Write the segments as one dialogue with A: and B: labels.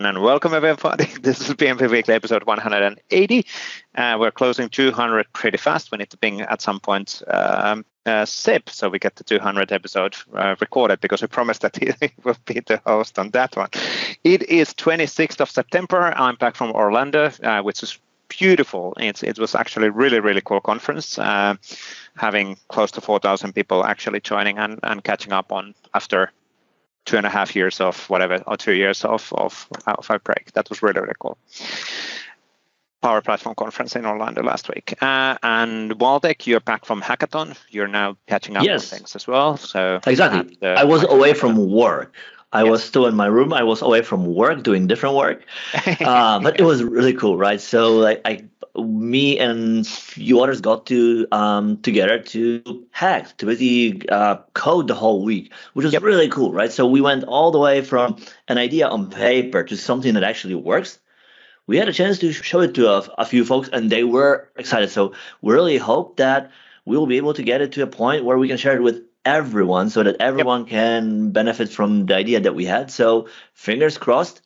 A: and welcome everybody. This is PnP Weekly episode 180. Uh, we're closing 200 pretty fast. We need to ping at some point um, uh, SIP so we get the 200 episode uh, recorded because we promised that he will be the host on that one. It is 26th of September. I'm back from Orlando, uh, which is beautiful. It's, it was actually really, really cool conference, uh, having close to 4,000 people actually joining and, and catching up on after two and a half years of whatever, or two years of of, of a break. That was really really cool. Power Platform conference in Orlando last week. Uh, and Waldek, you're back from Hackathon. You're now catching up
B: yes.
A: on things as well. So
B: exactly, I was away from work. I yes. was still in my room. I was away from work doing different work, uh, but it was really cool, right? So like, I, me and few others got to um, together to hack, to basically uh, code the whole week, which was yep. really cool, right? So we went all the way from an idea on paper to something that actually works. We had a chance to show it to a, a few folks, and they were excited. So we really hope that we will be able to get it to a point where we can share it with everyone so that everyone yep. can benefit from the idea that we had. So fingers crossed,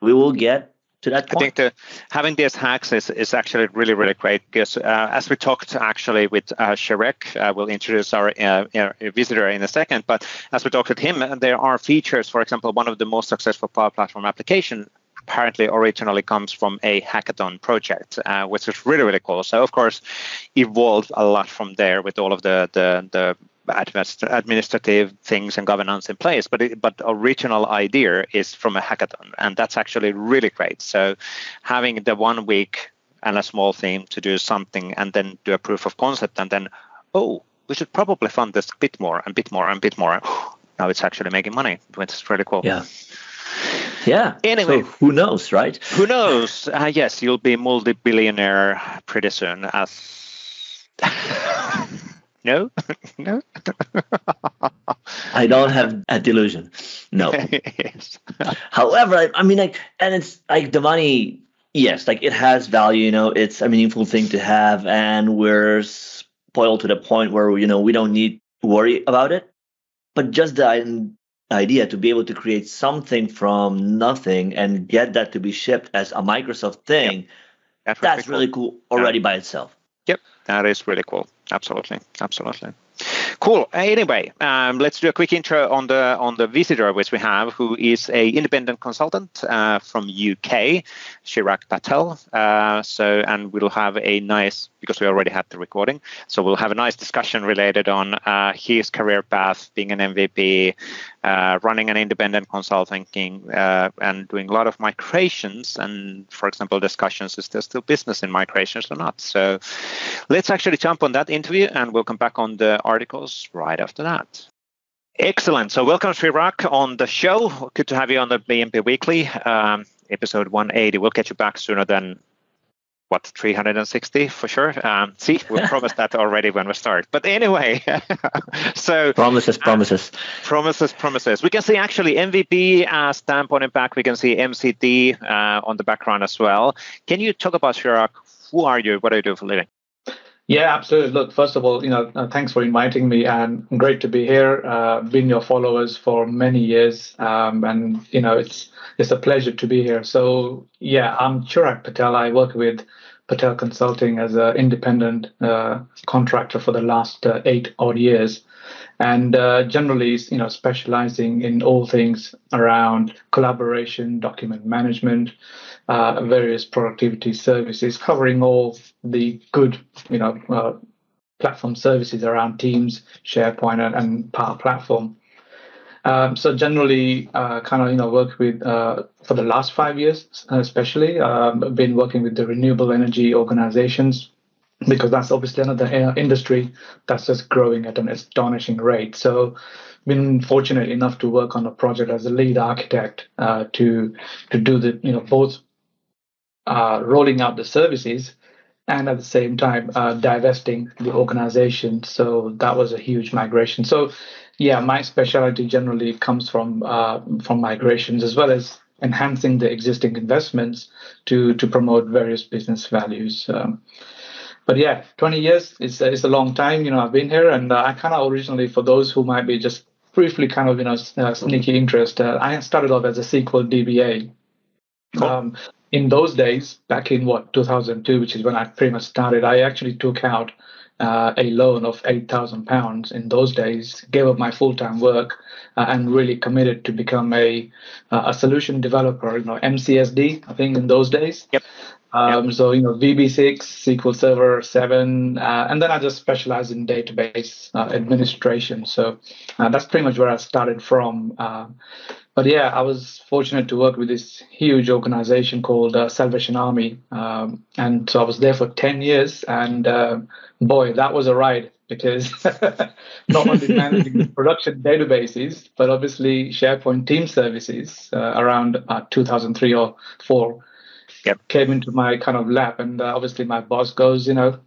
B: we will get to that point.
A: I think the, having these hacks is, is actually really, really great because uh, as we talked actually with uh, uh, we'll introduce our uh, visitor in a second, but as we talked with him, there are features, for example, one of the most successful Power Platform application apparently originally comes from a hackathon project, uh, which is really, really cool. So, of course, evolved a lot from there with all of the, the, the administrative things and governance in place but it, but original idea is from a hackathon and that's actually really great so having the one week and a small team to do something and then do a proof of concept and then oh we should probably fund this a bit more and bit more and bit more now it's actually making money which is really cool
B: yeah yeah.
A: Anyway,
B: so who knows, right?
A: Who knows? Uh, yes, you'll be multi-billionaire pretty soon. As No, no.
B: I don't have a delusion. No. yes. However, I, I mean, like, and it's like the money. Yes, like it has value. You know, it's a meaningful thing to have, and we're spoiled to the point where you know we don't need to worry about it. But just the idea to be able to create something from nothing and get that to be shipped as a Microsoft thing, yep. that's, that's really cool, cool already yeah. by itself.
A: Yep, that is really cool. Absolutely, absolutely. Cool. Anyway, um, let's do a quick intro on the on the visitor which we have, who is a independent consultant uh, from UK, Chirag Patel. Uh, so, and we'll have a nice because we already had the recording, so we'll have a nice discussion related on uh, his career path, being an MVP, uh, running an independent consulting, uh, and doing a lot of migrations. And for example, discussions is there still business in migrations or not? So, let's actually jump on that interview, and we'll come back on the articles right after that. Excellent. So welcome, Chirag, on the show. Good to have you on the PnP Weekly, um, episode 180. We'll get you back sooner than what 360 for sure. Um, see, we promised that already when we start. But anyway, so
B: promises, uh, promises,
A: uh, promises, promises. We can see actually MVP uh, stamp on it back. We can see MCT uh, on the background as well. Can you talk about Chirag? Who are you? What do you do for a living?
C: Yeah, absolutely. Look, first of all, you know, uh, thanks for inviting me, and great to be here. Uh, been your followers for many years, um, and you know, it's it's a pleasure to be here. So, yeah, I'm Chirag Patel. I work with Patel Consulting as an independent uh, contractor for the last uh, eight odd years, and uh, generally, you know, specializing in all things around collaboration, document management uh, various productivity services covering all the good, you know, uh, platform services around Teams, SharePoint, and, and Power Platform. Um, so generally, uh, kind of you know work with uh, for the last five years, especially um, been working with the renewable energy organizations because that's obviously another uh, industry that's just growing at an astonishing rate. So, been fortunate enough to work on a project as a lead architect uh, to to do the you know both uh, rolling out the services and at the same time uh, divesting the organization. So that was a huge migration. So yeah, my specialty generally comes from uh, from migrations as well as enhancing the existing investments to to promote various business values. Um, but yeah, 20 years is is a long time. You know, I've been here, and uh, I kind of originally, for those who might be just briefly kind of you know uh, sneaky interest, uh, I started off as a SQL DBA Cool. Um, in those days, back in what 2002, which is when I pretty much started, I actually took out uh, a loan of eight thousand pounds in those days, gave up my full time work, uh, and really committed to become a uh, a solution developer. You know, MCSD, I think in those days.
A: Yep.
C: Um, yep. So you know VB6, SQL Server 7, uh, and then I just specialized in database uh, administration. So uh, that's pretty much where I started from. Uh, but yeah, I was fortunate to work with this huge organization called uh, Salvation Army, um, and so I was there for 10 years. And uh, boy, that was a ride because not only managing production databases, but obviously SharePoint team services around 2003 or four
A: yep.
C: came into my kind of lap. And uh, obviously, my boss goes, you know,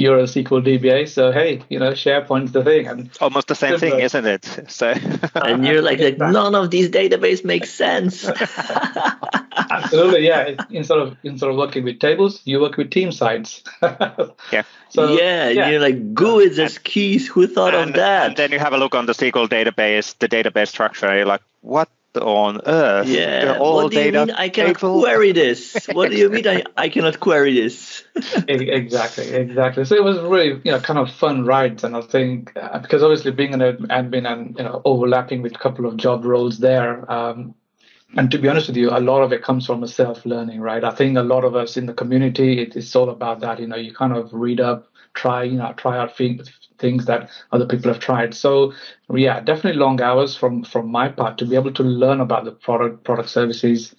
C: you're a SQL DBA, so hey, you know, SharePoint's the thing. And
A: almost the same thing, isn't it? So
B: and you're like, like none of these database makes sense.
C: Absolutely, yeah. Instead of instead of working with tables, you work with team sites.
A: yeah.
B: So yeah, yeah. you're like GUIDs as keys. Who thought
A: and,
B: of that?
A: And then you have a look on the SQL database, the database structure. And you're like, what on earth.
B: Yeah. what do you mean I cannot table? query this? What do you mean I, I cannot query this?
C: exactly, exactly. So it was really you know kind of fun rides, and I think uh, because obviously being an admin and you know overlapping with a couple of job roles there. Um, and to be honest with you, a lot of it comes from a self-learning, right? I think a lot of us in the community, it, it's all about that. You know, you kind of read up, try, you know, try out things, things that other people have tried. So yeah, definitely long hours from from my part to be able to learn about the product product services.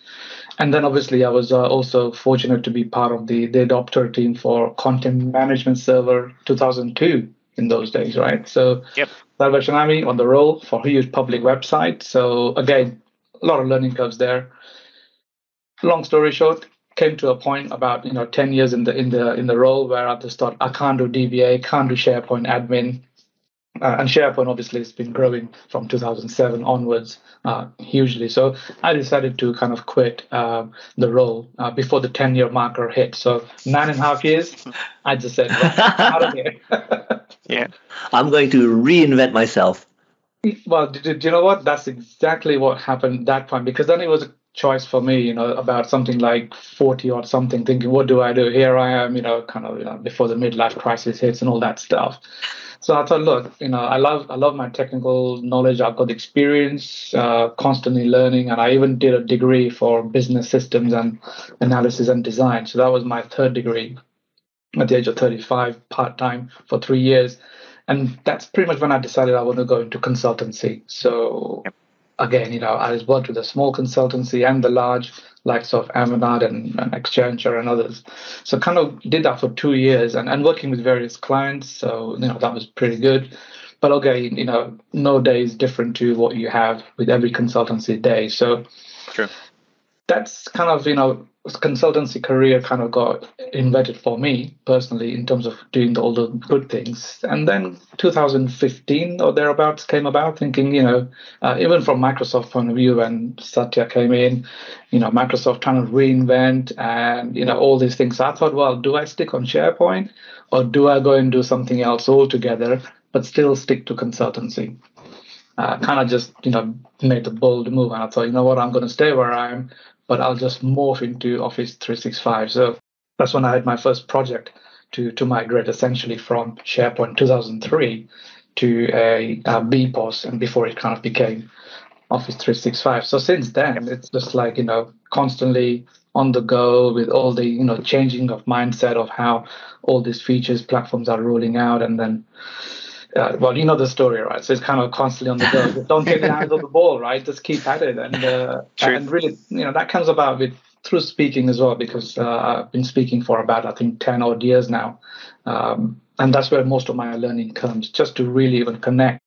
C: And then obviously I was uh, also fortunate to be part of the the adopter team for Content Management Server 2002 in those days, right? So
A: yep.
C: Salvation Army on the roll for huge public website. So again, a lot of learning curves there. Long story short, came to a point about you know 10 years in the in the in the role where I just thought I can't do DBA, can't do SharePoint admin. Uh, and SharePoint obviously has been growing from 2007 onwards uh, hugely. So I decided to kind of quit uh, the role uh, before the 10 year marker hit. So nine and a half years, I just said, out of here.
A: yeah.
B: I'm going to reinvent myself.
C: Well, do, do you know what? That's exactly what happened that time because then it was a choice for me, you know, about something like 40 or something, thinking, what do I do? Here I am, you know, kind of you know, before the midlife crisis hits and all that stuff. So I thought, look, you know, I love I love my technical knowledge. I've got experience, uh, constantly learning, and I even did a degree for business systems and analysis and design. So that was my third degree at the age of 35, part time for three years, and that's pretty much when I decided I want to go into consultancy. So. Yep again, you know, I worked with a small consultancy and the large likes of Avanade and, and Accenture and others. So kind of did that for two years and, and working with various clients. So, you know, that was pretty good. But again, you know, no day is different to what you have with every consultancy day. So
A: True.
C: that's kind of, you know, consultancy career kind of got invented for me personally in terms of doing all the good things. And then 2015 or thereabouts came about, thinking, you know, uh, even from Microsoft point of view, when Satya came in, you know, Microsoft trying to reinvent and, you know, all these things. I thought, well, do I stick on SharePoint or do I go and do something else altogether, but still stick to consultancy? Uh, kind of just, you know, made the bold move. And I thought, you know what, I'm going to stay where I am but I'll just morph into Office 365. So that's when I had my first project to, to migrate essentially from SharePoint 2003 to a, a BPOS, and before it kind of became Office 365. So since then, it's just like, you know, constantly on the go with all the, you know, changing of mindset of how all these features platforms are rolling out and then uh, well, you know the story, right? So it's kind of constantly on the go. Just don't take your hands off the ball, right? Just keep at it, and uh, and really, you know, that comes about with through speaking as well, because uh, I've been speaking for about I think ten odd years now, um, and that's where most of my learning comes, just to really even connect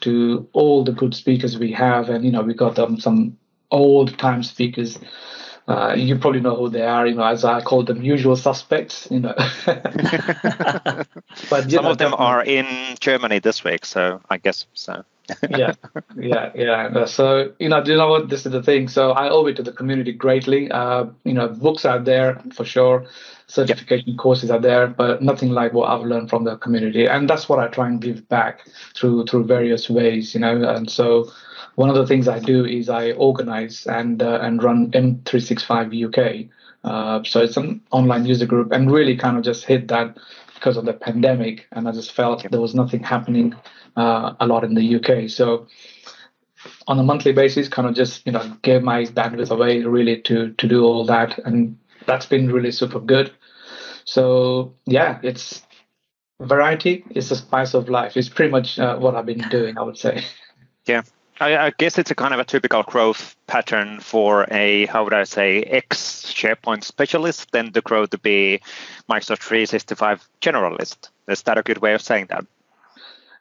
C: to all the good speakers we have, and you know, we got um, some old time speakers uh, you probably know who they are, you know, as I call them, usual suspects, you know.
A: but some know, of them are in Germany this week, so I guess so.
C: yeah, yeah, yeah. So you know, do you know what? This is the thing. So I owe it to the community greatly. Uh, you know, books are there for sure, certification yep. courses are there, but nothing like what I've learned from the community, and that's what I try and give back through through various ways. You know, and so one of the things I do is I organize and uh, and run M365 UK. Uh, so it's an online user group, and really kind of just hit that because of the pandemic, and I just felt there was nothing happening uh, a lot in the UK. So on a monthly basis, kind of just you know gave my bandwidth away really to to do all that, and that's been really super good. So yeah, it's variety is the spice of life. It's pretty much uh, what I've been doing, I would say.
A: Yeah. I, I, guess it's a kind of a typical growth pattern for a how would I say ex SharePoint specialist then to grow to be Microsoft 365 generalist. Is that a good way of saying that?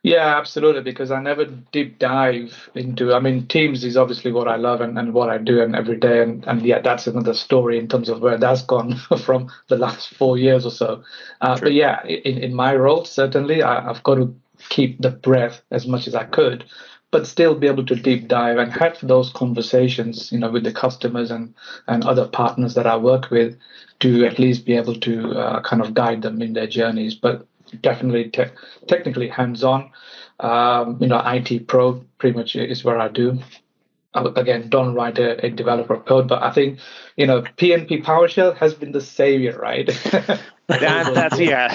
C: Yeah, absolutely. Because I never deep dive into. I mean, Teams is obviously what I love and, and what I do and every day, and and yeah, that's another story in terms of where that's gone from the last four years or so. Uh, but yeah, in in my role, certainly, I, I've got to keep the breath as much as I could, but still be able to deep dive and have those conversations, you know, with the customers and and other partners that I work with, to at least be able to uh, kind of guide them in their journeys. But definitely te- technically hands-on. Um, you know, IT pro pretty much is where I do. again, don't write a, a, developer code, but I think you know PNP PowerShell has been the savior, right?
A: that, that's yeah.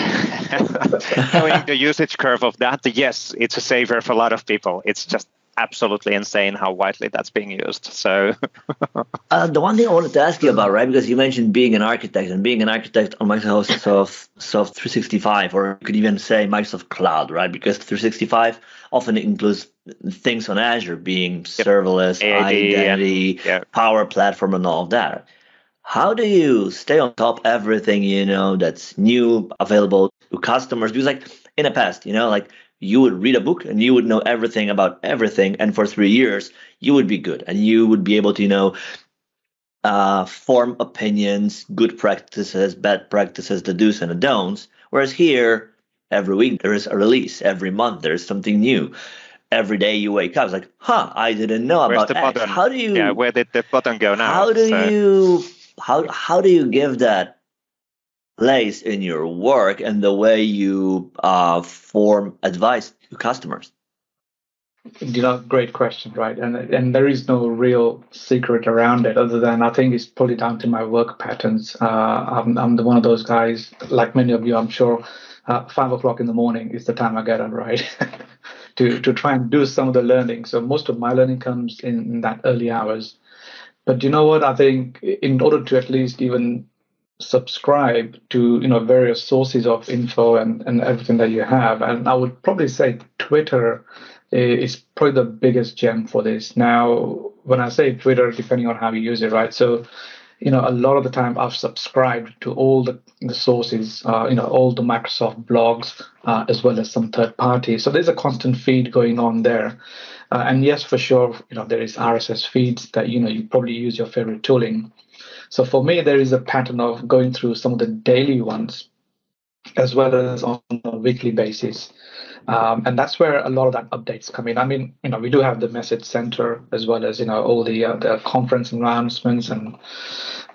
A: Knowing the usage curve of that, yes, it's a savior for a lot of people. It's just absolutely insane how widely that's being used. So,
B: uh, the one thing I wanted to ask you about, right? Because you mentioned being an architect and being an architect on Microsoft Soft 365, or you could even say Microsoft Cloud, right? Because 365 often includes things on Azure, being yep. serverless, identity. Power Platform, and all of that. How do you stay on top everything you know that's new, available to customers? Because like in the past, you know, like you would read a book and you would know everything about everything and for three years you would be good and you would be able to you know uh, form opinions good practices bad practices the do's and the don'ts whereas here every week there is a release every month there's something new every day you wake up it's like huh i didn't know
A: Where's
B: about
A: the
B: X.
A: button?
B: how do you
A: yeah where did the button go now
B: how do so. you how how do you give that place in your work and the way you uh, form advice to customers?
C: You know, great question, right? And and there is no real secret around it, other than I think it's probably down to my work patterns. Uh, I'm I'm the one of those guys, like many of you, I'm sure. Uh, five o'clock in the morning is the time I get up, right? to to try and do some of the learning. So most of my learning comes in, in that early hours. But you know what? I think in order to at least even subscribe to you know various sources of info and, and everything that you have. And i would probably say twitter is probably the biggest gem for this. Now when i say twitter depending on how you use it right? So you know a lot of the time i've subscribed to all the, the sources uh, you know all the microsoft blogs uh, as well as some third parties so there's a constant feed going on there. Uh, and yes for sure you know there is rss feeds that you know you probably use your favorite tooling. So for me, there is a pattern of going through some of the daily ones as well as on a weekly basis. Um, and that's where a lot of that updates come in. I mean, you know, we do have the message center as well as you know all the uh, the conference announcements and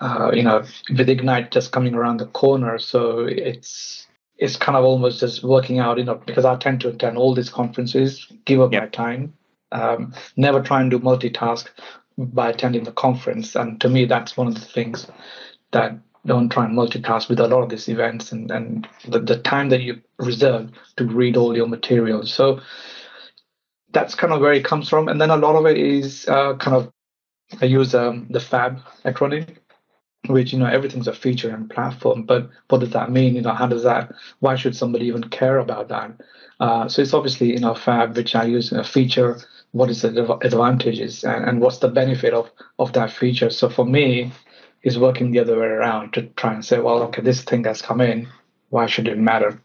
C: uh, you know with Ignite just coming around the corner. So it's it's kind of almost just working out, you know, because I tend to attend all these conferences, give up yep. my time, um, never try and do multitask by attending the conference. And to me, that's one of the things that don't try and multitask with a lot of these events and, and the, the time that you reserve to read all your materials. So that's kind of where it comes from. And then a lot of it is uh, kind of, I use um, the FAB acronym, which, you know, everything's a feature and platform. But what does that mean? You know, how does that, why should somebody even care about that? Uh, so it's obviously, you know, FAB, which I use a feature what is the advantages and, and what's the benefit of of that feature so for me is working the other way around to try and say well okay this thing has come in why should it matter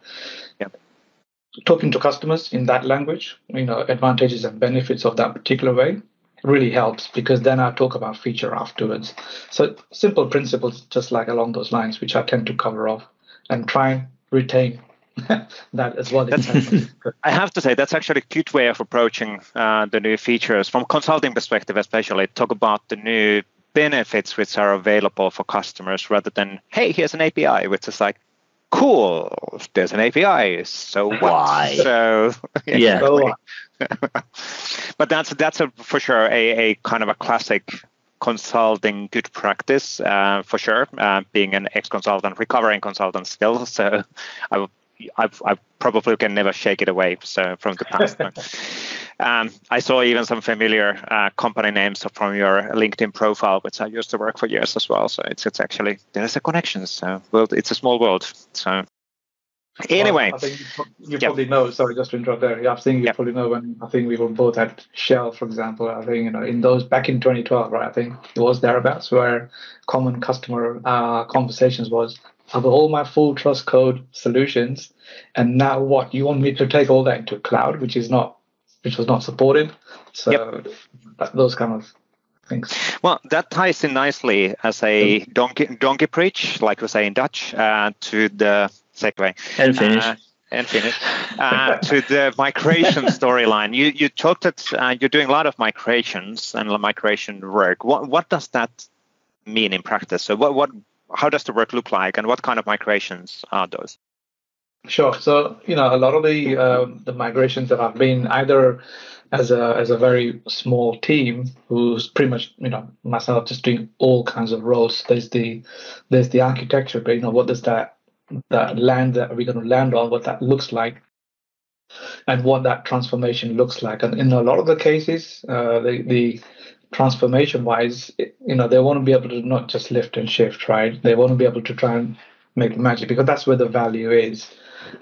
A: yeah.
C: talking to customers in that language you know advantages and benefits of that particular way really helps because then i talk about feature afterwards so simple principles just like along those lines which i tend to cover off and try and retain that as well.
A: I have to say that's actually a good way of approaching uh, the new features from consulting perspective, especially talk about the new benefits which are available for customers rather than hey here's an API which is like cool there's an API so what?
B: why
A: so
B: yeah
A: but that's that's a, for sure a, a kind of a classic consulting good practice uh, for sure. Uh, being an ex-consultant, recovering consultant still, so I, I, I probably can never shake it away. So from the past. Um, I saw even some familiar uh, company names from your LinkedIn profile, which I used to work for years as well. So it's it's actually there's a connection. So well, it's a small world. So Anyway,
C: well, I think you, probably know. Sorry, just to interrupt there. Yeah, I think you yep. probably know when I think we were both at Shell, for example. I think you know in those back in 2012, right? I think it was thereabouts where common customer uh, conversations was, "I've all my full trust code solutions, and now what? You want me to take all that into cloud, which is not, which was not supported." So yep. those kind of things.
A: Well, that ties in nicely as a donkey donkey preach, like we say in Dutch, uh, to the segue.
B: And finish. Uh,
A: and finish uh, to the migration storyline. You you talked that uh, you're doing a lot of migrations and migration work. What what does that mean in practice? So what what how does the work look like, and what kind of migrations are those?
C: Sure. So you know a lot of the uh, the migrations that have been either as a as a very small team who's pretty much you know myself just doing all kinds of roles. There's the there's the architecture, but you know what does that that land that we're going to land on, what that looks like, and what that transformation looks like. And in a lot of the cases, uh, the, the transformation wise, you know, they want to be able to not just lift and shift, right? They want to be able to try and make magic because that's where the value is.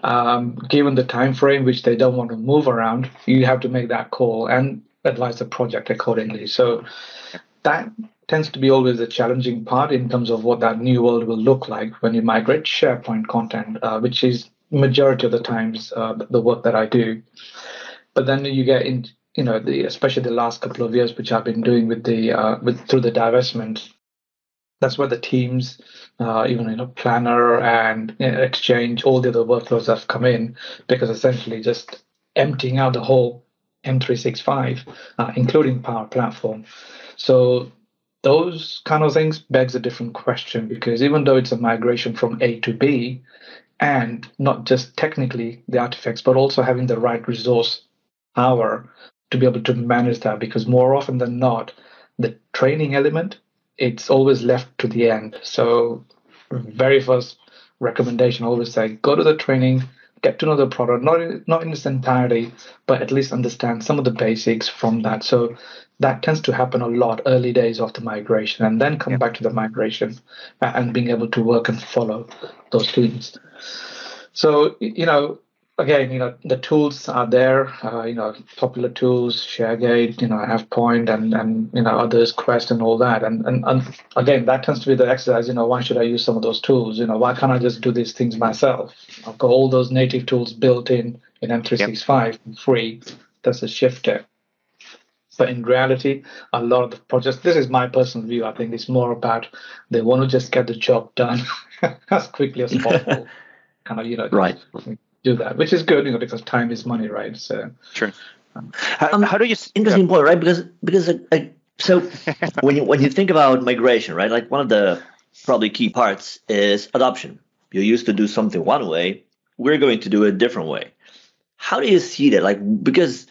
C: Um, given the time frame which they don't want to move around, you have to make that call and advise the project accordingly. So that tends to be always a challenging part in terms of what that new world will look like when you migrate SharePoint content, uh, which is majority of the times uh, the work that I do. But then you get in, you know, the especially the last couple of years, which I've been doing with the uh, with through the divestment. That's where the teams, uh, even you know, planner and you know, exchange, all the other workloads have come in because essentially just emptying out the whole M365, uh, including Power Platform. So those kind of things begs a different question because even though it's a migration from A to B, and not just technically the artifacts, but also having the right resource power to be able to manage that, because more often than not, the training element it's always left to the end. So, very first recommendation always say go to the training, get to know the product, not in, not in its entirety, but at least understand some of the basics from that. So that tends to happen a lot early days of the migration and then come yeah. back to the migration and being able to work and follow those teams so you know again you know the tools are there uh, you know popular tools sharegate you know AvePoint and and you know others quest and all that and, and and again that tends to be the exercise you know why should i use some of those tools you know why can't i just do these things myself i've got all those native tools built in in m365 yep. free that's a shifter but in reality, a lot of the projects, this is my personal view, I think it's more about they want to just get the job done as quickly as possible. kind of, you know,
B: right.
C: Do that, which is good, you know, because time is money, right? So,
A: sure.
B: Um, how, um, how, do you interesting point, right? Because because uh, uh so when you when you think about migration, right? Like one of the probably key parts is adoption. You used to do something one way, we're going to do it a different way. How do you see that? Like because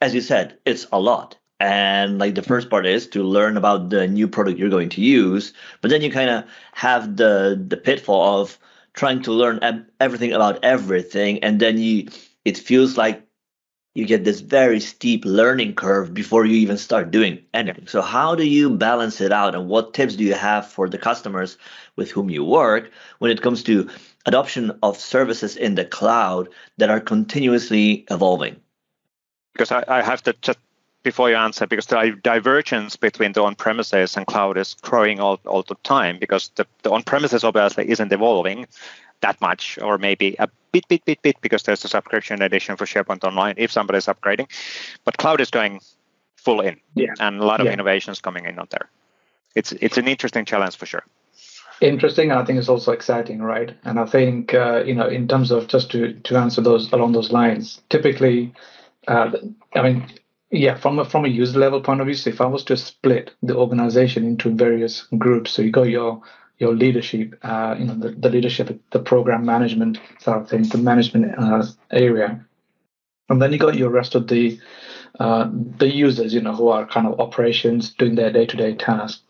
B: as you said, it's a lot. And like the first part is to learn about the new product you're going to use, but then you kind of have the the pitfall of trying to learn everything about everything, and then you it feels like you get this very steep learning curve before you even start doing anything. So how do you balance it out, and what tips do you have for the customers with whom you work when it comes to adoption of services in the cloud that are continuously evolving?
A: because I, I have to just before you answer, because the divergence between the on-premises and cloud is growing all, all the time because the, the on-premises obviously isn't evolving that much or maybe a bit, bit, bit, bit because there's a subscription edition for SharePoint Online if somebody's upgrading. But cloud is going full in yeah. and a lot of yeah. innovations coming in on there. It's, it's an interesting challenge for sure
C: interesting and i think it's also exciting right and i think uh, you know in terms of just to to answer those along those lines typically uh, I mean, yeah, from a, from a user level point of view, so if I was to split the organization into various groups, so you got your your leadership, uh, you know, the, the leadership, the program management sort of thing, the management uh, area. And then you got your rest of the uh, the users, you know, who are kind of operations doing their day-to-day tasks.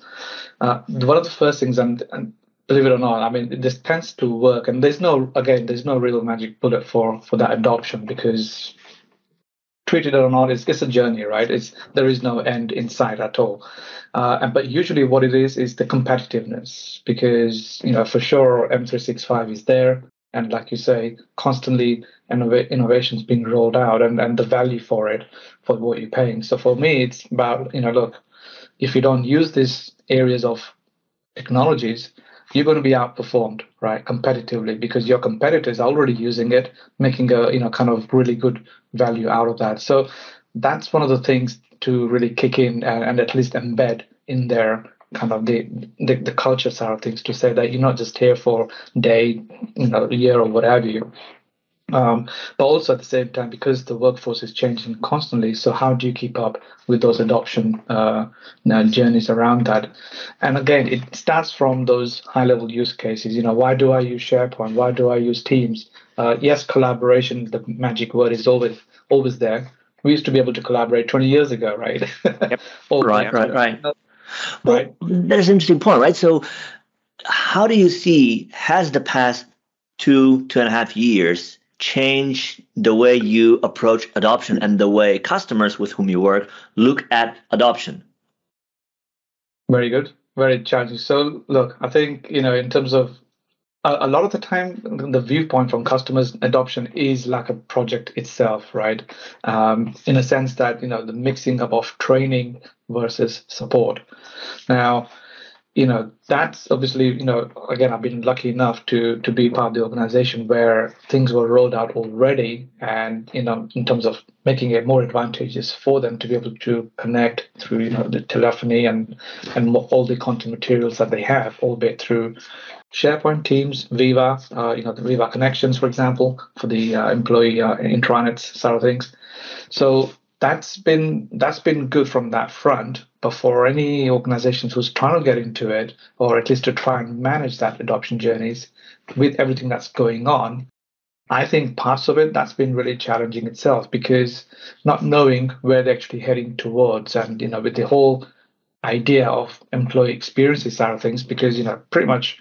C: Uh, one of the first things, and, and believe it or not, I mean, this tends to work, and there's no, again, there's no real magic bullet for for that adoption because treat it or not, it's, it's a journey, right? It's there is no end in sight at all. Uh, and, but usually, what it is is the competitiveness because you know for sure M365 is there, and like you say, constantly innov- innovations being rolled out, and and the value for it for what you're paying. So for me, it's about you know look, if you don't use these areas of technologies, you're going to be outperformed, right, competitively because your competitors are already using it, making a you know kind of really good value out of that. So that's one of the things to really kick in and, and at least embed in their kind of the, the, the culture side of things to say that you're not just here for day, you know, year or whatever you. Um, but also at the same time, because the workforce is changing constantly, so how do you keep up with those adoption uh, journeys around that? And again, it starts from those high-level use cases. You know, why do I use SharePoint? Why do I use Teams? Uh, yes, collaboration, the magic word, is always always there. We used to be able to collaborate 20 years ago, right?
B: Yep. right, right, right. Well,
C: right.
B: That's an interesting point, right? So, how do you see has the past two two and a half years change the way you approach adoption and the way customers with whom you work look at adoption?
C: Very good, very challenging. So, look, I think you know, in terms of a, a lot of the time, the viewpoint from customers adoption is like a project itself, right? Um, in a sense that you know the mixing up of training versus support. Now, you know that's obviously you know again i've been lucky enough to to be part of the organization where things were rolled out already and you know in terms of making it more advantageous for them to be able to connect through you know the telephony and and all the content materials that they have albeit through SharePoint, Teams, Viva, uh, you know, the Viva connections, for example, for the uh, employee uh, intranet side of things. So that's been that's been good from that front. But for any organizations who's trying to get into it, or at least to try and manage that adoption journeys with everything that's going on, I think parts of it that's been really challenging itself because not knowing where they're actually heading towards, and you know, with the whole idea of employee experiences side of things, because you know, pretty much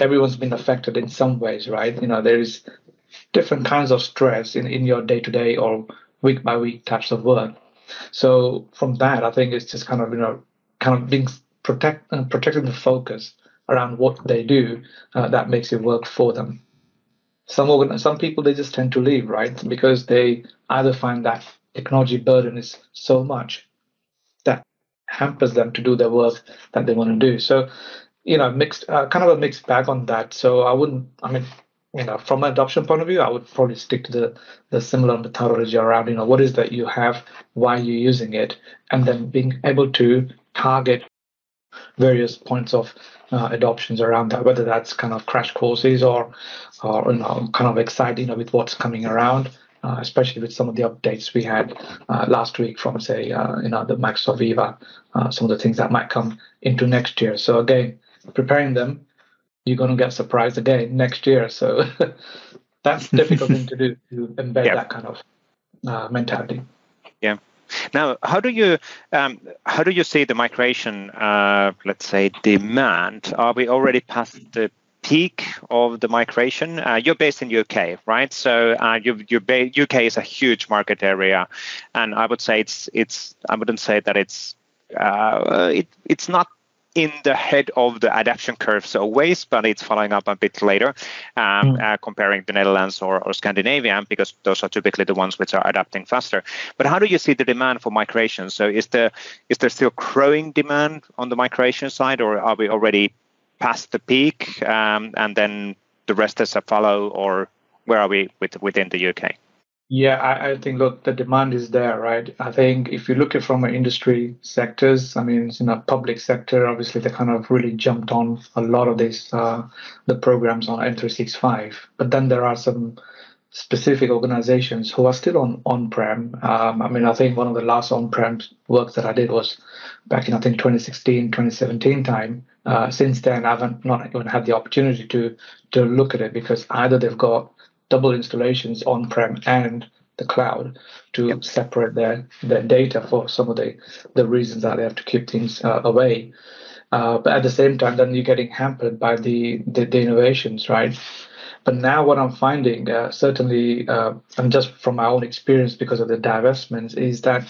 C: everyone's been affected in some ways, right? You know, there is different kinds of stress in, in your day to day or week by week types of work. So from that, I think it's just kind of you know kind of being protect uh, protecting the focus around what they do uh, that makes it work for them. Some organ- some people they just tend to leave right because they either find that technology burden is so much that hampers them to do their work that they want to do. So you know mixed uh, kind of a mixed bag on that. So I wouldn't. I mean you know, from an adoption point of view, I would probably stick to the, the similar methodology around, you know, what is that you have, why you're using it, and then being able to target various points of uh, adoptions around that, whether that's kind of crash courses or, or you know, kind of exciting you know, with what's coming around, uh, especially with some of the updates we had uh, last week from, say, uh, you know, the Microsoft Viva, uh, some of the things that might come into next year. So again, preparing them you're going to get surprised again next year. So that's difficult thing to do to embed yeah. that kind of uh, mentality.
A: Yeah. Now, how do you um, how do you see the migration? Uh, let's say demand. Are we already past the peak of the migration? Uh, you're based in UK, right? So uh, you, you're ba- UK is a huge market area, and I would say it's it's I wouldn't say that it's uh, it, it's not in the head of the adaptation curves always, but it's following up a bit later, um, mm. uh, comparing the Netherlands or, or Scandinavia, because those are typically the ones which are adapting faster. But how do you see the demand for migration? So is there is there still growing demand on the migration side, or are we already past the peak, um, and then the rest is a follow, or where are we with, within the UK?
C: Yeah, I, I, think look, the demand is there, right? I think if you look at from industry sectors, I mean, in a public sector, obviously they kind of really jumped on a lot of these uh, the programs on M365. But then there are some specific organizations who are still on on-prem. Um, I mean, I think one of the last on-prem works that I did was back in I think 2016, 2017 time. Uh, since then, I haven't not even had the opportunity to to look at it because either they've got double installations on-prem and the cloud to yep. separate their their data for some of the the reasons that they have to keep things uh, away. Uh, but at the same time, then you're getting hampered by the the, the innovations, right? But now what I'm finding, uh, certainly, uh, and just from my own experience because of the divestments, is that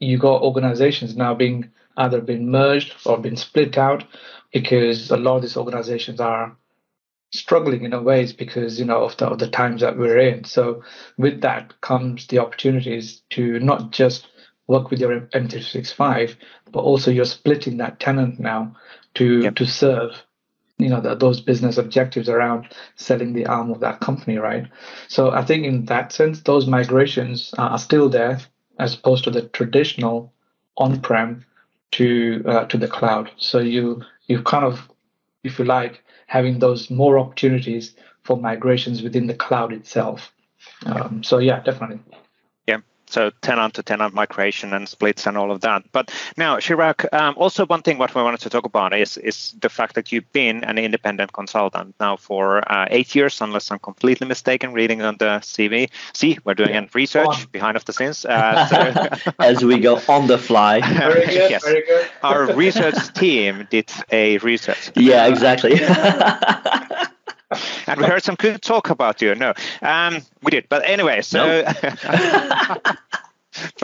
C: you got organizations now being either been merged or been split out because a lot of these organizations are struggling in a ways because you know of the, of the times that we're in so with that comes the opportunities to not just work with your M365 but also you're splitting that tenant now to yep. to serve you know the, those business objectives around selling the arm of that company right so i think in that sense those migrations are still there as opposed to the traditional on-prem to uh, to the cloud. So you you kind of, if you like, having those more opportunities for migrations within the cloud itself. Um, so yeah, definitely.
A: So tenant to tenant migration and splits and all of that. But now, Chirag, um, also one thing what we wanted to talk about is is the fact that you've been an independent consultant now for uh, eight years, unless I'm completely mistaken, reading on the CV. See, we're doing yeah. research behind of the scenes. Uh,
B: so As we go on the fly.
C: Very good, yes. very good.
A: Our research team did a research.
B: Yeah, exactly.
A: and we heard some good talk about you. No, um, we did. But anyway, so.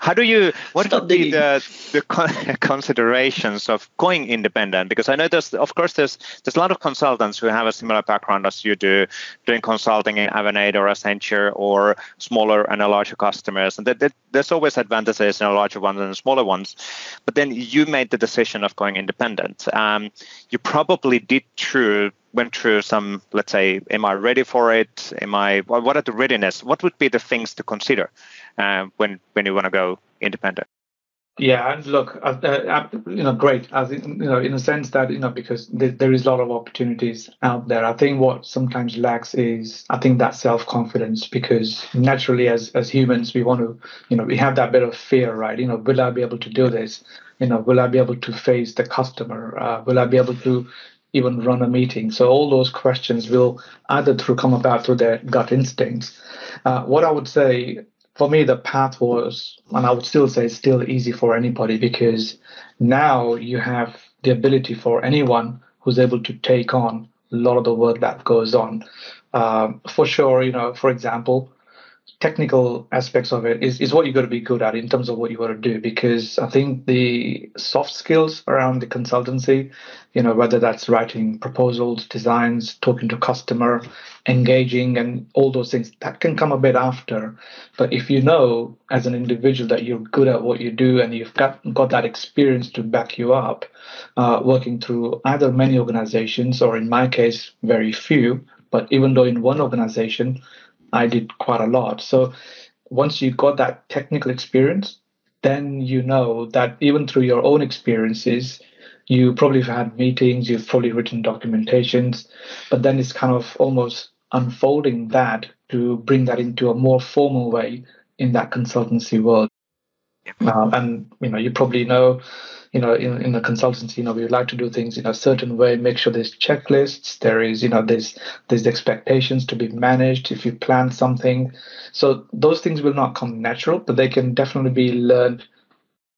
A: How do you what Stop would be the, the considerations of going independent because i know there's of course there's there's a lot of consultants who have a similar background as you do doing consulting in Avanade or accenture or smaller and a larger customers and that, that, there's always advantages in a larger ones and smaller ones but then you made the decision of going independent um, you probably did through went through some let's say am i ready for it am i what are the readiness what would be the things to consider uh, when when you want to go independent.
C: Yeah, and look, uh, uh, you know, great. As you know, in a sense that you know, because there, there is a lot of opportunities out there. I think what sometimes lacks is, I think that self confidence, because naturally, as as humans, we want to, you know, we have that bit of fear, right? You know, will I be able to do this? You know, will I be able to face the customer? Uh, will I be able to even run a meeting? So all those questions will either through come about through their gut instincts. Uh, what I would say for me, the path was, and I would still say, it's still easy for anybody because now you have the ability for anyone who's able to take on a lot of the work that goes on. Um, for sure, you know, for example, technical aspects of it is, is what you got to be good at in terms of what you got to do because i think the soft skills around the consultancy you know whether that's writing proposals designs talking to customer engaging and all those things that can come a bit after. But if you know as an individual that you're good at what you do and you've got got that experience to back you up uh, working through either many organizations or in my case very few but even though in one organization I did quite a lot. So once you got that technical experience, then you know that even through your own experiences, you probably have had meetings, you've probably written documentations, but then it's kind of almost unfolding that to bring that into a more formal way in that consultancy world. Uh, and you know, you probably know you know, in, in the consultancy, you know, we like to do things in a certain way, make sure there's checklists, there is, you know, there's there's expectations to be managed if you plan something. So those things will not come natural, but they can definitely be learned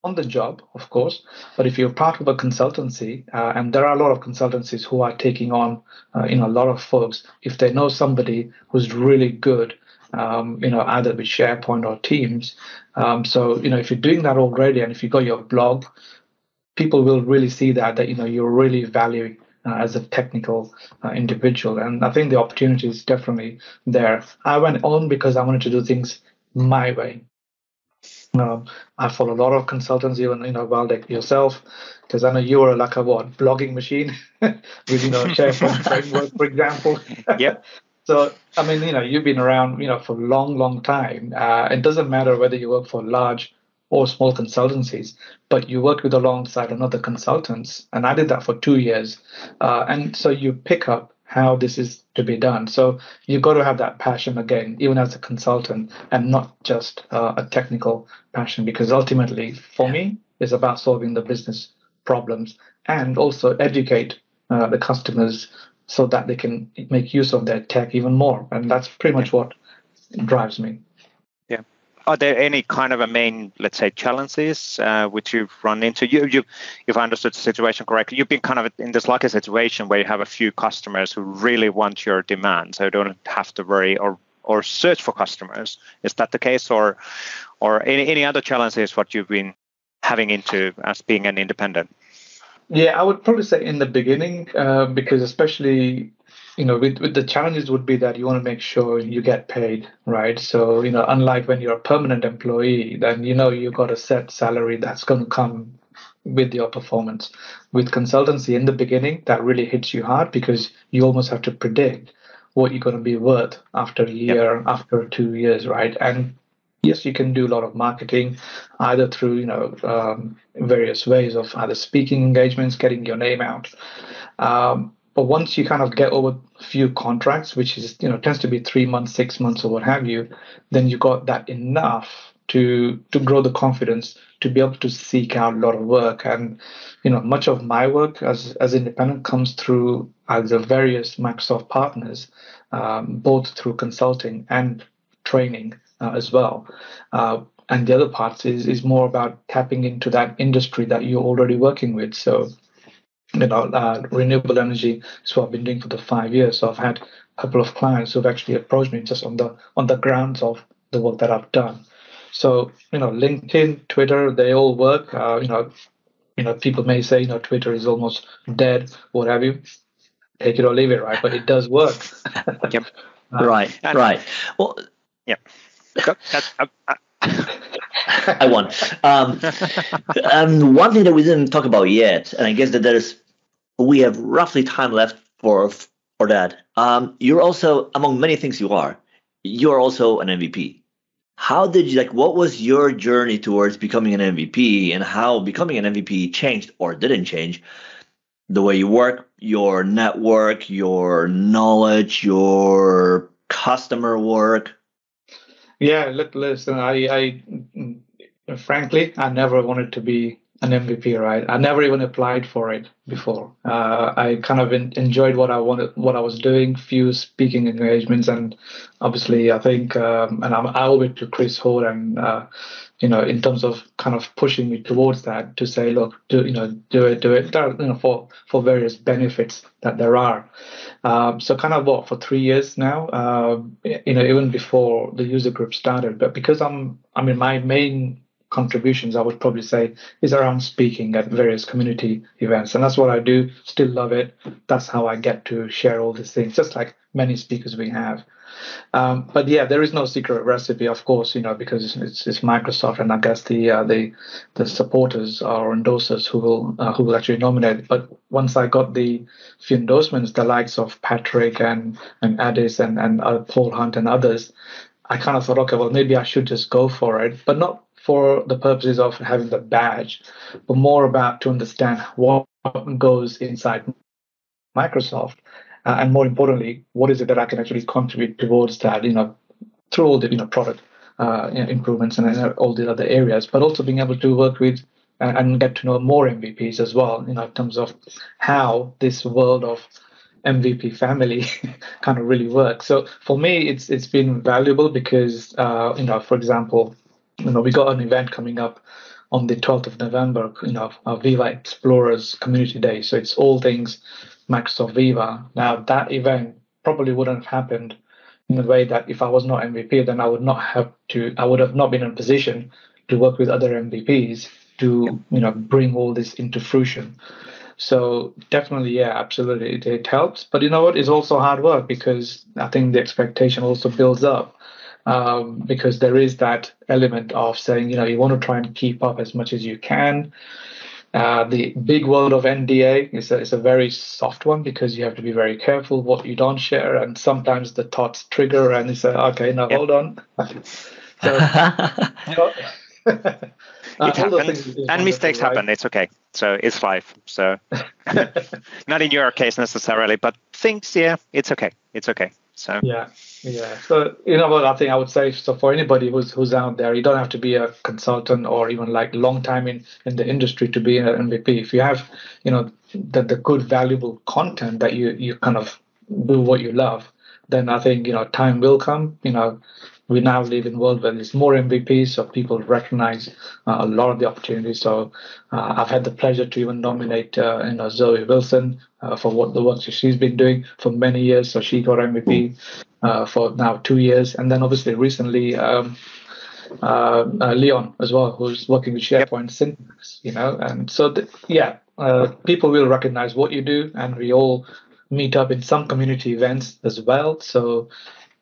C: on the job, of course. But if you're part of a consultancy, uh, and there are a lot of consultancies who are taking on, uh, you know, a lot of folks, if they know somebody who's really good um, you know, either with SharePoint or Teams. Um, so, you know, if you're doing that already and if you've got your blog, people will really see that that you know you're really valuing uh, as a technical uh, individual and i think the opportunity is definitely there i went on because i wanted to do things my way um, I follow a lot of consultants, even you know, well, like yourself, because I know you are like a what blogging machine with you know SharePoint framework, for example.
A: Yep.
C: so I mean, you know, you've been around, you know, for a long, long time. Uh, it doesn't matter whether you work for large or small consultancies, but you work with alongside another consultants. And I did that for two years. Uh, and so you pick up how this is to be done. So you've got to have that passion again, even as a consultant, and not just uh, a technical passion, because ultimately, for me, it's about solving the business problems and also educate uh, the customers so that they can make use of their tech even more. And that's pretty much what drives me.
A: Are there any kind of a main, let's say, challenges uh, which you've run into? You, you, if I understood the situation correctly, you've been kind of in this lucky situation where you have a few customers who really want your demand, so you don't have to worry or or search for customers. Is that the case, or or any any other challenges what you've been having into as being an independent?
C: Yeah, I would probably say in the beginning, uh, because especially you know, with, with the challenges would be that you want to make sure you get paid, right? So, you know, unlike when you're a permanent employee, then you know you've got a set salary that's going to come with your performance. With consultancy in the beginning, that really hits you hard because you almost have to predict what you're going to be worth after a year, yep. after two years, right? And yes, you can do a lot of marketing, either through you know um, various ways of either speaking engagements, getting your name out. Um, but once you kind of get over a few contracts, which is you know tends to be three months, six months, or what have you, then you got that enough to to grow the confidence to be able to seek out a lot of work. And you know, much of my work as as independent comes through either various Microsoft partners, um, both through consulting and training uh, as well. Uh, and the other parts is is more about tapping into that industry that you're already working with. So you know, uh, renewable energy is what I've been doing for the five years. So I've had a couple of clients who've actually approached me just on the on the grounds of the work that I've done. So you know, LinkedIn, Twitter, they all work. Uh, you know, you know, people may say you know Twitter is almost dead, what have you. Take it or leave it, right? But it does work.
B: yep. Uh, right. right. Well.
A: Yeah.
B: I won. Um, um, one thing that we didn't talk about yet, and I guess that there's we have roughly time left for for that. Um, you're also among many things you are. You're also an MVP. How did you like? What was your journey towards becoming an MVP, and how becoming an MVP changed or didn't change the way you work, your network, your knowledge, your customer work?
C: Yeah, look, listen, I, I, frankly, I never wanted to be an MVP, right? I never even applied for it before. Uh, I kind of in, enjoyed what I wanted, what I was doing, few speaking engagements, and obviously, I think, um, and I'm, I owe it to Chris Hall and uh, you know, in terms of kind of pushing me towards that to say, look, do you know, do it, do it, you know, for for various benefits that there are. Um, so kind of what for three years now, uh, you know, even before the user group started. But because I'm, I mean, my main contributions, I would probably say, is around speaking at various community events, and that's what I do. Still love it. That's how I get to share all these things, just like many speakers we have. Um, but yeah, there is no secret recipe, of course, you know, because it's, it's Microsoft, and I guess the uh, the the supporters or endorsers who will uh, who will actually nominate. But once I got the few endorsements, the likes of Patrick and and Addis and and uh, Paul Hunt and others, I kind of thought, okay, well, maybe I should just go for it, but not for the purposes of having the badge, but more about to understand what goes inside Microsoft uh, and more importantly, what is it that I can actually contribute towards that, you know, through all the you know product uh, improvements and all the other areas, but also being able to work with uh, and get to know more MVPs as well, you know, in terms of how this world of MVP family kind of really works. So for me, it's it's been valuable because uh, you know, for example, you know, we got an event coming up on the 12th of November, you know, our Viva Explorers Community Day. So it's all things Microsoft Viva. Now that event probably wouldn't have happened in the way that if I was not MVP, then I would not have to. I would have not been in a position to work with other MVPs to you know bring all this into fruition. So definitely, yeah, absolutely, it, it helps. But you know what? It's also hard work because I think the expectation also builds up. Um, because there is that element of saying, you know, you want to try and keep up as much as you can. Uh, the big world of NDA is a, is a very soft one because you have to be very careful what you don't share, and sometimes the thoughts trigger, and you say, "Okay, now yep. hold on."
A: so, uh, it happens, and mistakes right. happen. It's okay. So it's life. So not in your case necessarily, but things, yeah, it's okay. It's okay. So
C: yeah, yeah. So you know what I think I would say. So for anybody who's who's out there, you don't have to be a consultant or even like long time in in the industry to be an MVP. If you have, you know, the the good valuable content that you you kind of do what you love, then I think you know time will come. You know, we now live in a world where there's more MVPs, so people recognize uh, a lot of the opportunities. So uh, I've had the pleasure to even nominate uh, you know Zoe Wilson uh, for what the work she's been doing for many years. So she got MVP uh, for now two years, and then obviously recently. Um, uh, Leon as well, who's working with SharePoint. Syntex, you know, and so th- yeah, people will recognize what you do, and we all meet up in some community events as well. So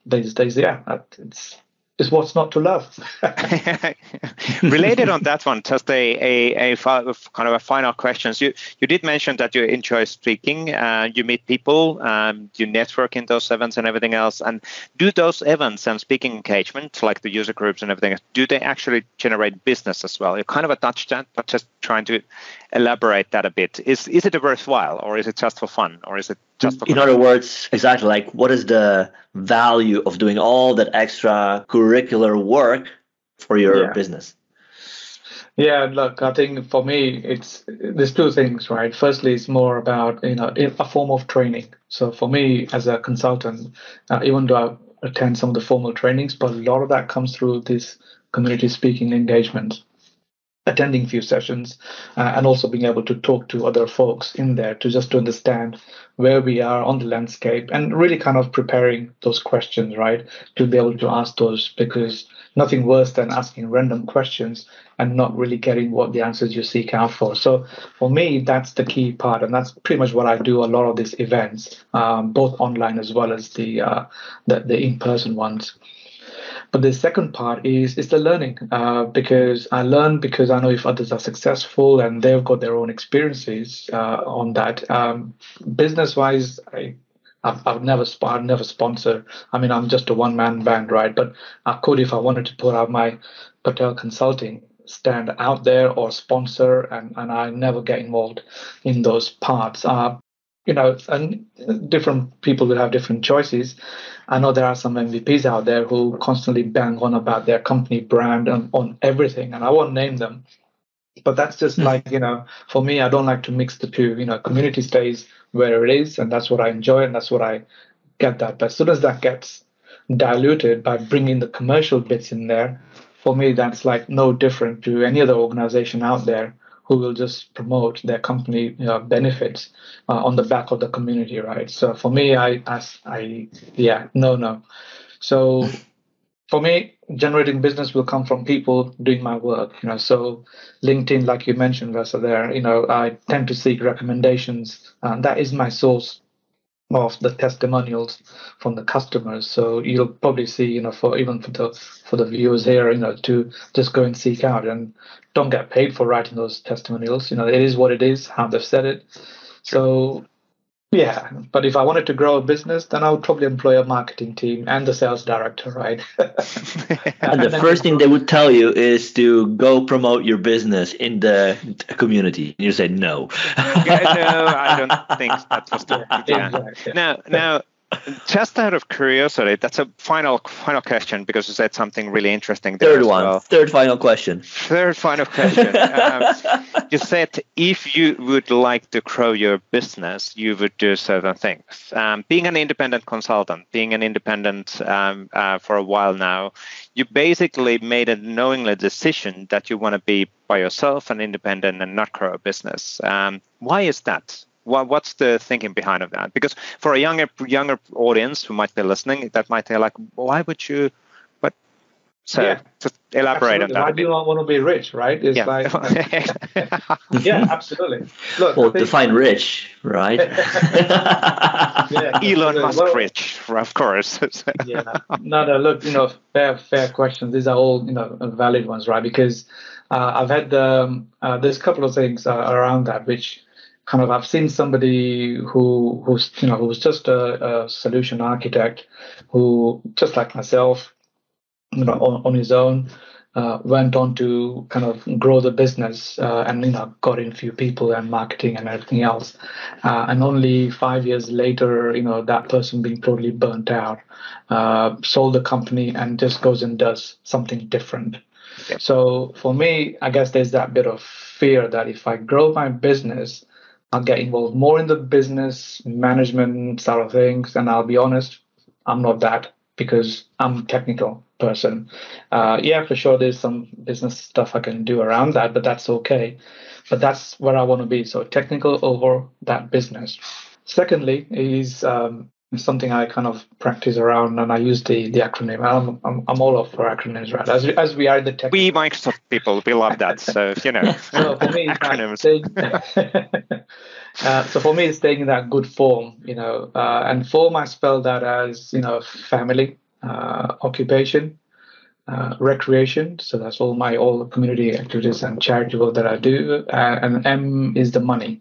C: these days, yeah, it's is what's not to love.
A: Related on that one, just a, a, a, kind of a final question. You you did mention that you enjoy speaking, uh, you meet people, um, you network in those events and everything else. And do those events and speaking engagement, like the user groups and everything, do they actually generate business as well? You kind of a touched that, but just trying to elaborate that a bit. Is is it a worthwhile, or is it just for fun, or is it just for?
B: In other words, exactly like what is the value of doing all that extra curricular work for your yeah. business?
C: Yeah, look, I think for me, it's there's two things, right? Firstly, it's more about you know a form of training. So for me, as a consultant, uh, even though I attend some of the formal trainings, but a lot of that comes through this community speaking engagement attending few sessions uh, and also being able to talk to other folks in there to just to understand where we are on the landscape and really kind of preparing those questions right to be able to ask those because nothing worse than asking random questions and not really getting what the answers you seek out for. So for me that's the key part and that's pretty much what i do a lot of these events um, both online as well as the uh, the, the in-person ones but the second part is is the learning uh, because I learn because I know if others are successful and they've got their own experiences uh, on that. Um, business wise, I I've, never I've never sponsor. I mean, I'm just a one man band, right? But I could if I wanted to put out my Patel Consulting stand out there or sponsor, and and I never get involved in those parts. Uh, you know, and different people will have different choices. I know there are some MVPs out there who constantly bang on about their company brand and on everything, and I won't name them. But that's just mm-hmm. like, you know, for me, I don't like to mix the two. You know, community stays where it is, and that's what I enjoy, and that's what I get that. But as soon as that gets diluted by bringing the commercial bits in there, for me, that's like no different to any other organization out there who will just promote their company benefits uh, on the back of the community, right? So for me, I, I, I, yeah, no, no. So for me, generating business will come from people doing my work, you know. So LinkedIn, like you mentioned, Vesa, there, you know, I tend to seek recommendations, and that is my source of the testimonials from the customers. So you'll probably see, you know, for even for the for the viewers here, you know, to just go and seek out and don't get paid for writing those testimonials. You know, it is what it is, how they've said it. So yeah, but if I wanted to grow a business, then I would probably employ a marketing team and the sales director, right?
B: and the first thing they would tell you is to go promote your business in the community. You say no.
A: yeah, no, I don't think that's just the yeah. Exactly. Now, now just out of curiosity, that's a final final question because you said something really interesting.
B: Third one, well. third final question.
A: Third final question. um, you said if you would like to grow your business, you would do certain things. Um, being an independent consultant, being an independent um, uh, for a while now, you basically made a knowingly decision that you want to be by yourself and independent and not grow a business. Um, why is that? What, what's the thinking behind of that? Because for a younger younger audience who might be listening, that might be like, why would you? But so yeah. just elaborate
C: absolutely.
A: on that.
C: Why do you want to be rich, right? It's
A: yeah.
C: like, yeah, absolutely. Look,
B: well, define rich, right?
A: yeah, Elon Musk well, rich, of course.
C: yeah, no, no. Look, you know, fair, fair questions. These are all you know valid ones, right? Because uh, I've had um, uh, there's a couple of things uh, around that which kind of I've seen somebody who who's you know who's just a, a solution architect who just like myself, you know, on, on his own. Uh, went on to kind of grow the business uh, and you know got in few people and marketing and everything else uh, and only five years later you know that person being totally burnt out uh, sold the company and just goes and does something different so for me i guess there's that bit of fear that if i grow my business I'll get involved more in the business management side of things. And I'll be honest, I'm not that because I'm technical. person. Uh, yeah, for sure, there's some business stuff I can do around that, but that's okay. But that's where I want to be. So technical over that business. Secondly, is um, something I kind of practice around, and I use the the acronym. I'm I'm, I'm all up for acronyms, right? As as we are the tech.
A: We Microsoft people, we love that. So you know,
C: so for me, acronyms. Staying, uh, so for me, it's staying in that good form, you know, uh, and form I spell that as you know family, uh, occupation, uh, recreation. So that's all my all the community activities and charity work that I do. Uh, and M is the money.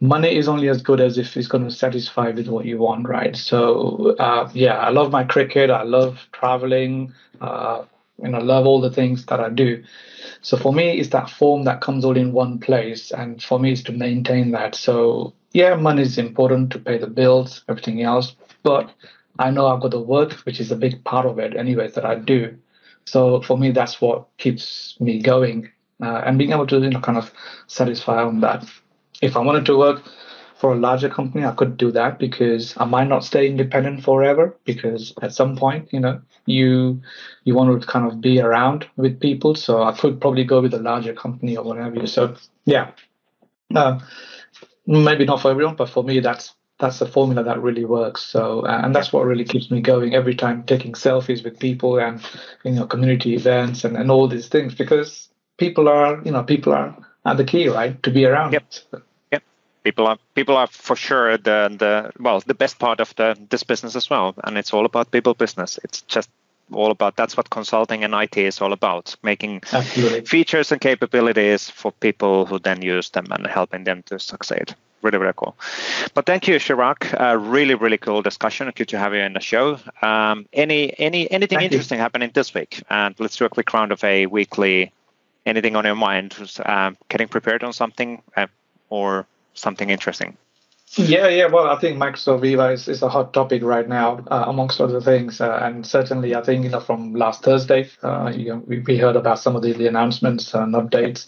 C: Money is only as good as if it's going to satisfy with what you want, right? So uh, yeah, I love my cricket. I love traveling. Uh, and I love all the things that I do. So for me, it's that form that comes all in one place, and for me, is to maintain that. So yeah, money is important to pay the bills, everything else, but I know I've got the work, which is a big part of it, anyways, that I do. So for me, that's what keeps me going, uh, and being able to you know kind of satisfy on that. If I wanted to work for a larger company, I could do that because I might not stay independent forever. Because at some point, you know, you you want to kind of be around with people. So I could probably go with a larger company or whatever. So yeah, uh, maybe not for everyone, but for me, that's that's the formula that really works. So, uh, and that's what really keeps me going every time taking selfies with people and, you know, community events and, and all these things because people are, you know, people are, are the key, right? To be around.
A: Yep. Yep. People are people are for sure the the well the best part of the this business as well, and it's all about people business. It's just all about that's what consulting and IT is all about making
C: Absolutely.
A: features and capabilities for people who then use them and helping them to succeed really, really cool. But thank you, Chirag. Uh, really, really cool discussion. Good to have you in the show. Um, any, any, anything thank interesting you. happening this week? And let's do a quick round of a weekly. Anything on your mind? Um, getting prepared on something uh, or something interesting?
C: Yeah, yeah. Well, I think Microsoft Viva is, is a hot topic right now, uh, amongst other things. Uh, and certainly, I think you know from last Thursday, uh, you know, we, we heard about some of the, the announcements and updates.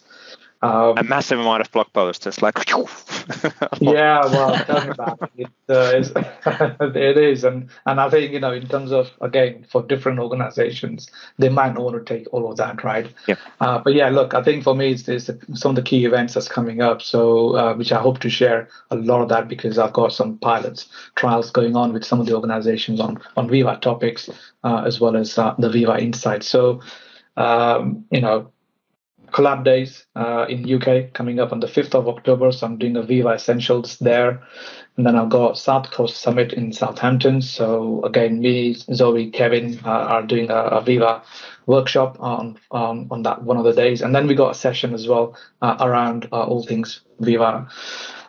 A: Um, a massive amount of blog posts. It's like,
C: yeah, well, tell me about it. It, uh, it is, and and I think you know, in terms of again for different organizations, they might not want to take all of that, right?
A: Yeah.
C: Uh, but yeah, look, I think for me, it's, it's some of the key events that's coming up. So uh, which I hope to share a lot of that because I've got some pilots trials going on with some of the organizations on on Viva topics uh, as well as uh, the Viva Insights. So um, you know collab days uh, in UK coming up on the 5th of October. So I'm doing a Viva Essentials there. And then I've got South Coast Summit in Southampton. So again, me, Zoe, Kevin uh, are doing a, a, Viva workshop on, on on that one of the days. And then we got a session as well uh, around uh, all things Viva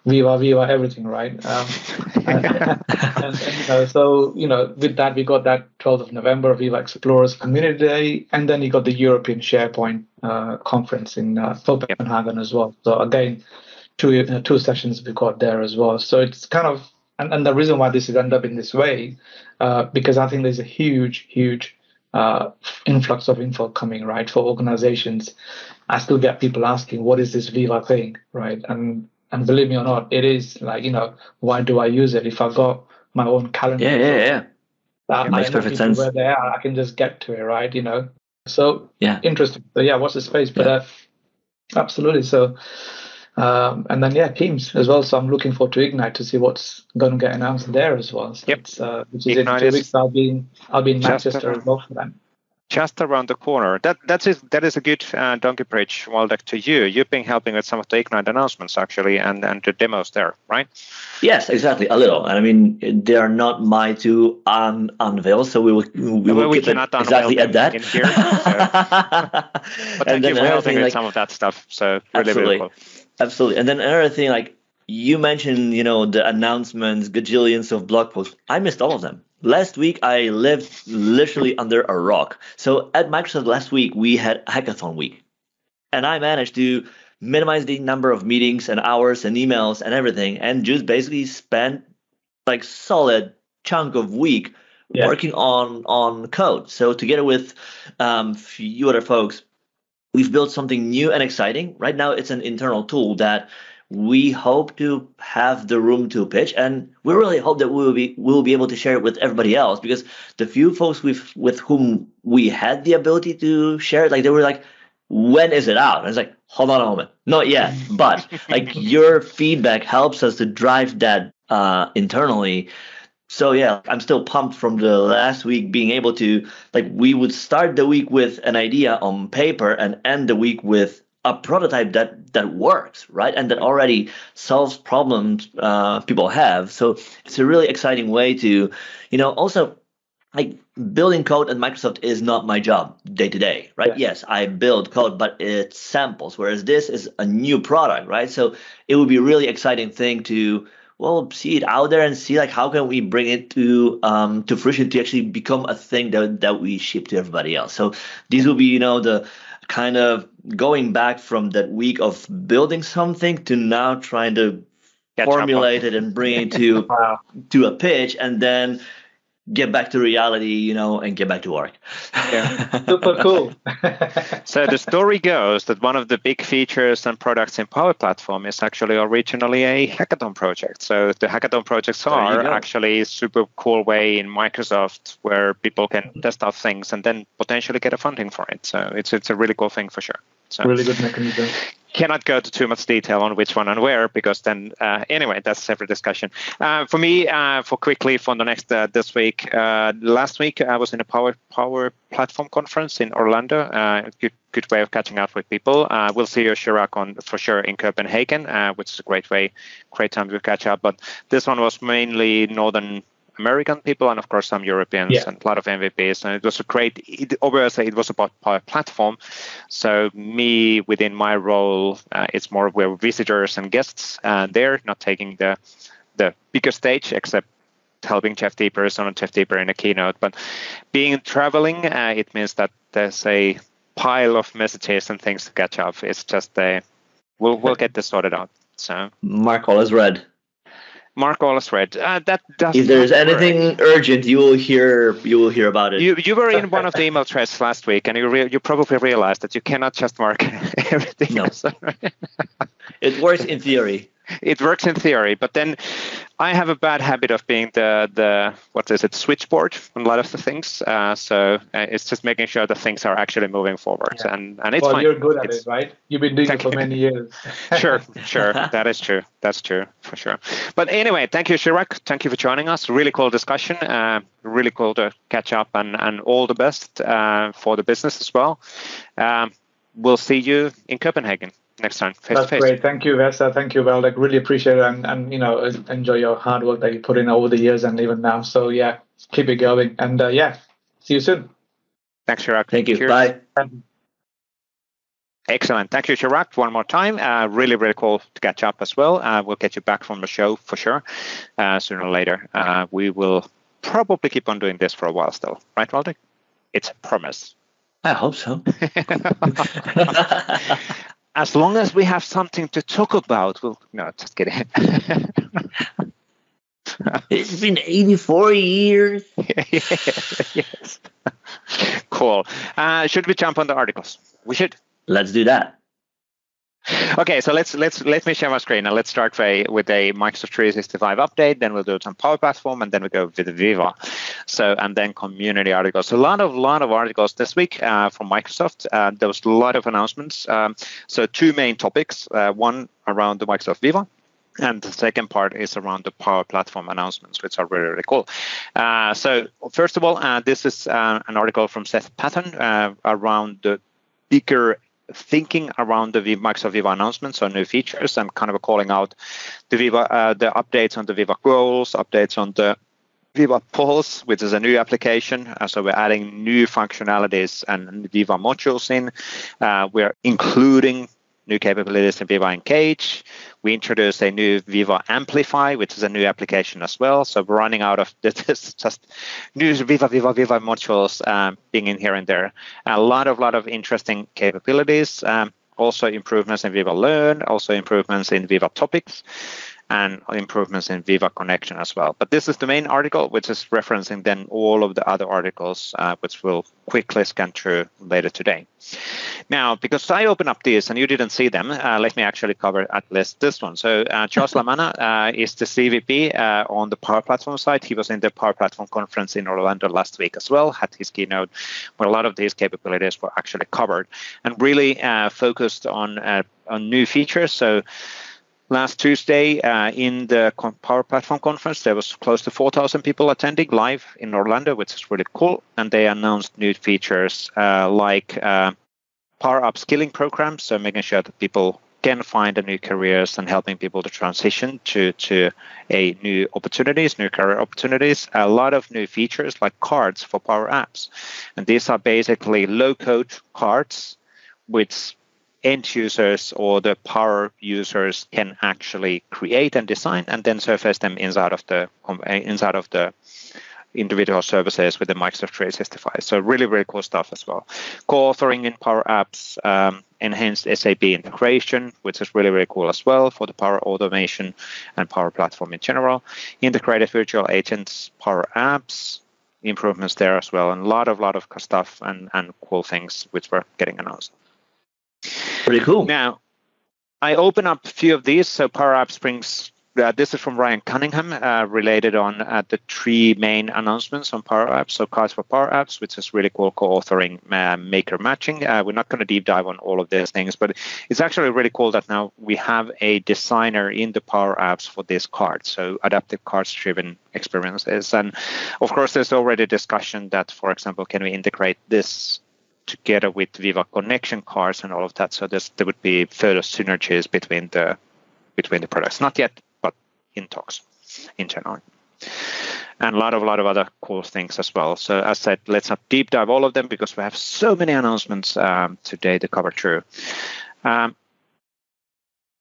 C: viva viva everything right? Um, and, and, and, you know, so you know with that we got that 12th of november viva explorers community day and then you got the european sharepoint uh, conference in uh, copenhagen as well. So again two uh, two sessions we got there as well. So it's kind of and, and the reason why this is ended up in this way uh, because i think there's a huge huge uh, influx of info coming right for organizations. I still get people asking what is this viva thing? Right? And and believe me or not, it is like you know why do I use it if I've got my own calendar?
B: Yeah, yeah, yeah.
C: That it makes perfect sense. Where they are, I can just get to it, right? You know. So
B: yeah,
C: interesting. So yeah, what's the space? But yeah. uh, absolutely. So. Um, and then yeah, Teams as well. So I'm looking forward to Ignite to see what's going to get announced there as well. So
A: yep.
C: Uh, which is Ignite in two weeks. I'll be in, I'll be in Manchester as well for that
A: just around the corner. That that is that is a good uh, donkey bridge, Waldek, to you. You've been helping with some of the Ignite announcements actually, and and the demos there, right?
B: Yes, exactly. A little. And I mean, they are not my to un- unveil, so we will we will
A: we
B: keep it exactly at that.
A: In here, so. but thank you for helping with like, some of that stuff. So really,
B: absolutely,
A: cool.
B: absolutely. And then another thing, like you mentioned, you know, the announcements, gajillions of blog posts. I missed all of them last week I lived literally under a rock. So at Microsoft last week we had hackathon week. And I managed to minimize the number of meetings and hours and emails and everything and just basically spend like solid chunk of week yeah. working on on code. So together with um few other folks, we've built something new and exciting. Right now it's an internal tool that we hope to have the room to pitch, and we really hope that we will be we will be able to share it with everybody else because the few folks with with whom we had the ability to share it, like they were like, "When is it out?" And it's like, "Hold on a moment, not yet." But like your feedback helps us to drive that uh, internally. So yeah, I'm still pumped from the last week being able to like we would start the week with an idea on paper and end the week with a prototype that that works right? And that already solves problems uh, people have. So it's a really exciting way to you know also like building code at microsoft is not my job day to day right? Yeah. yes i build code but it's samples whereas this is a new product right? So it would be a really exciting thing to well see it out there and see like how can we bring it to um to fruition to actually become a thing that that we ship to everybody else. So these will be you know the kind of going back from that week of building something to now trying to Catch formulate it and bring it to wow. to a pitch and then get back to reality, you know, and get back to work.
C: Yeah, super cool.
A: so the story goes that one of the big features and products in Power Platform is actually originally a hackathon project. So the hackathon projects are actually a super cool way in Microsoft where people can test out things and then potentially get a funding for it. So it's it's a really cool thing for sure. So
C: really good mechanism.
A: cannot go to too much detail on which one and where because then uh, anyway that's a separate discussion. Uh, for me uh, for quickly for the next uh, this week uh, last week i was in a power power platform conference in orlando uh, good, good way of catching up with people. We'll see you Chirag on for sure in copenhagen which is a great way great time to catch up but this one was mainly northern American people and of course some Europeans yeah. and a lot of MVPs. And it was a great. It, obviously, it was about Power Platform. So me within my role, uh, it's more we're visitors and guests uh, there, not taking the the bigger stage, except helping Jeff Teper on Jeff Teper in a keynote. But being traveling, uh, it means that there's a pile of messages and things to catch up. It's just a we'll we'll get this sorted out. So
B: Mark all is red.
A: Mark Wallace read. Uh, that does.
B: If there's anything work. urgent, you will hear you will hear about it.
A: You you were in one of the email threads last week, and you re- you probably realized that you cannot just mark everything.
B: No. it works in theory
A: it works in theory, but then I have a bad habit of being the the what is it switchboard on a lot of the things. Uh, so uh, it's just making sure that things are actually moving forward, yeah. and and it's
C: well,
A: fine.
C: you're good at
A: it's,
C: it, right? You've been doing it for many years.
A: sure, sure, that is true. That's true for sure. But anyway, thank you, Chirag. Thank you for joining us. Really cool discussion. Uh, really cool to catch up, and and all the best uh, for the business as well. Um, we'll see you in Copenhagen next time. Face
C: That's great. Thank you, Vesa. Thank you, Waldek. Really appreciate it, and, and you know enjoy your hard work that you put in over the years and even now. So yeah, keep it going, and uh, yeah, see you soon.
A: Thanks, Chirag.
B: Thank you. Cheers. Bye.
A: Excellent. Thank you, Chirag, one more time. Uh, really, really cool to catch up as well. Uh, we'll get you back from the show for sure uh, sooner or later. Uh, we will probably keep on doing this for a while still, right, Waldek? It's a promise.
B: I hope so.
A: as long as we have something to talk about, we'll no, just kidding.
B: it's been 84 years.
A: yes. cool. Uh, should we jump on the articles? We should.
B: Let's do that.
A: Okay, so let's let's let me share my screen and let's start with a Microsoft 365 update. Then we'll do some Power Platform, and then we go with Viva. So and then community articles. A lot of lot of articles this week uh, from Microsoft. Uh, there was a lot of announcements. Um, so two main topics. Uh, one around the Microsoft Viva, and the second part is around the Power Platform announcements, which are really, really cool. Uh, so, first of all, uh, this is uh, an article from Seth Patton uh, around the bigger thinking around the Microsoft Viva announcements on new features and kind of calling out the Viva, uh, the updates on the Viva goals, updates on the Viva Pulse, which is a new application. Uh, so we're adding new functionalities and Viva modules in. Uh, we're including new capabilities in Viva Engage. We introduced a new Viva Amplify, which is a new application as well. So we're running out of this just new Viva, Viva, Viva modules um, being in here and there. A lot of, lot of interesting capabilities. Um, also improvements in Viva Learn, also improvements in Viva Topics. And improvements in Viva connection as well. But this is the main article, which is referencing then all of the other articles, uh, which we'll quickly scan through later today. Now, because I opened up these and you didn't see them, uh, let me actually cover at least this one. So uh, Charles Lamanna uh, is the CVP uh, on the Power Platform side. He was in the Power Platform conference in Orlando last week as well, had his keynote where a lot of these capabilities were actually covered and really uh, focused on, on new features. So last Tuesday uh, in the Power Platform conference. There was close to 4,000 people attending live in Orlando, which is really cool. And they announced new features uh, like uh, Power upskilling programs, so making sure that people can find a new careers and helping people to transition to to a new opportunities, new career opportunities. A lot of new features like cards for Power Apps, and these are basically low-code cards which end users or the power users can actually create and design and then surface them inside of the inside of the individual services with the Microsoft 365. So really, really cool stuff as well. Co-authoring in Power Apps, um, enhanced SAP integration, which is really, really cool as well for the Power Automation and Power Platform in general. Integrated virtual agents, Power Apps, improvements there as well, and a lot of lot of stuff and, and cool things which were getting announced.
B: Pretty cool.
A: Now, I open up a few of these. So Power Apps brings uh, this is from Ryan Cunningham, uh, related on uh, the three main announcements on Power Apps. So, cards for Power Apps, which is really cool, co-authoring uh, maker matching. Uh, we're not going to deep dive on all of these things, but it's actually really cool that now we have a designer in the Power Apps for this card. So, adaptive cards-driven experiences, and of course, there's already discussion that, for example, can we integrate this together with Viva connection cards and all of that. So there would be further synergies between the between the products. Not yet, but in talks internally. And a lot of a lot of other cool things as well. So as I said, let's not deep dive all of them because we have so many announcements um, today to cover through. Um,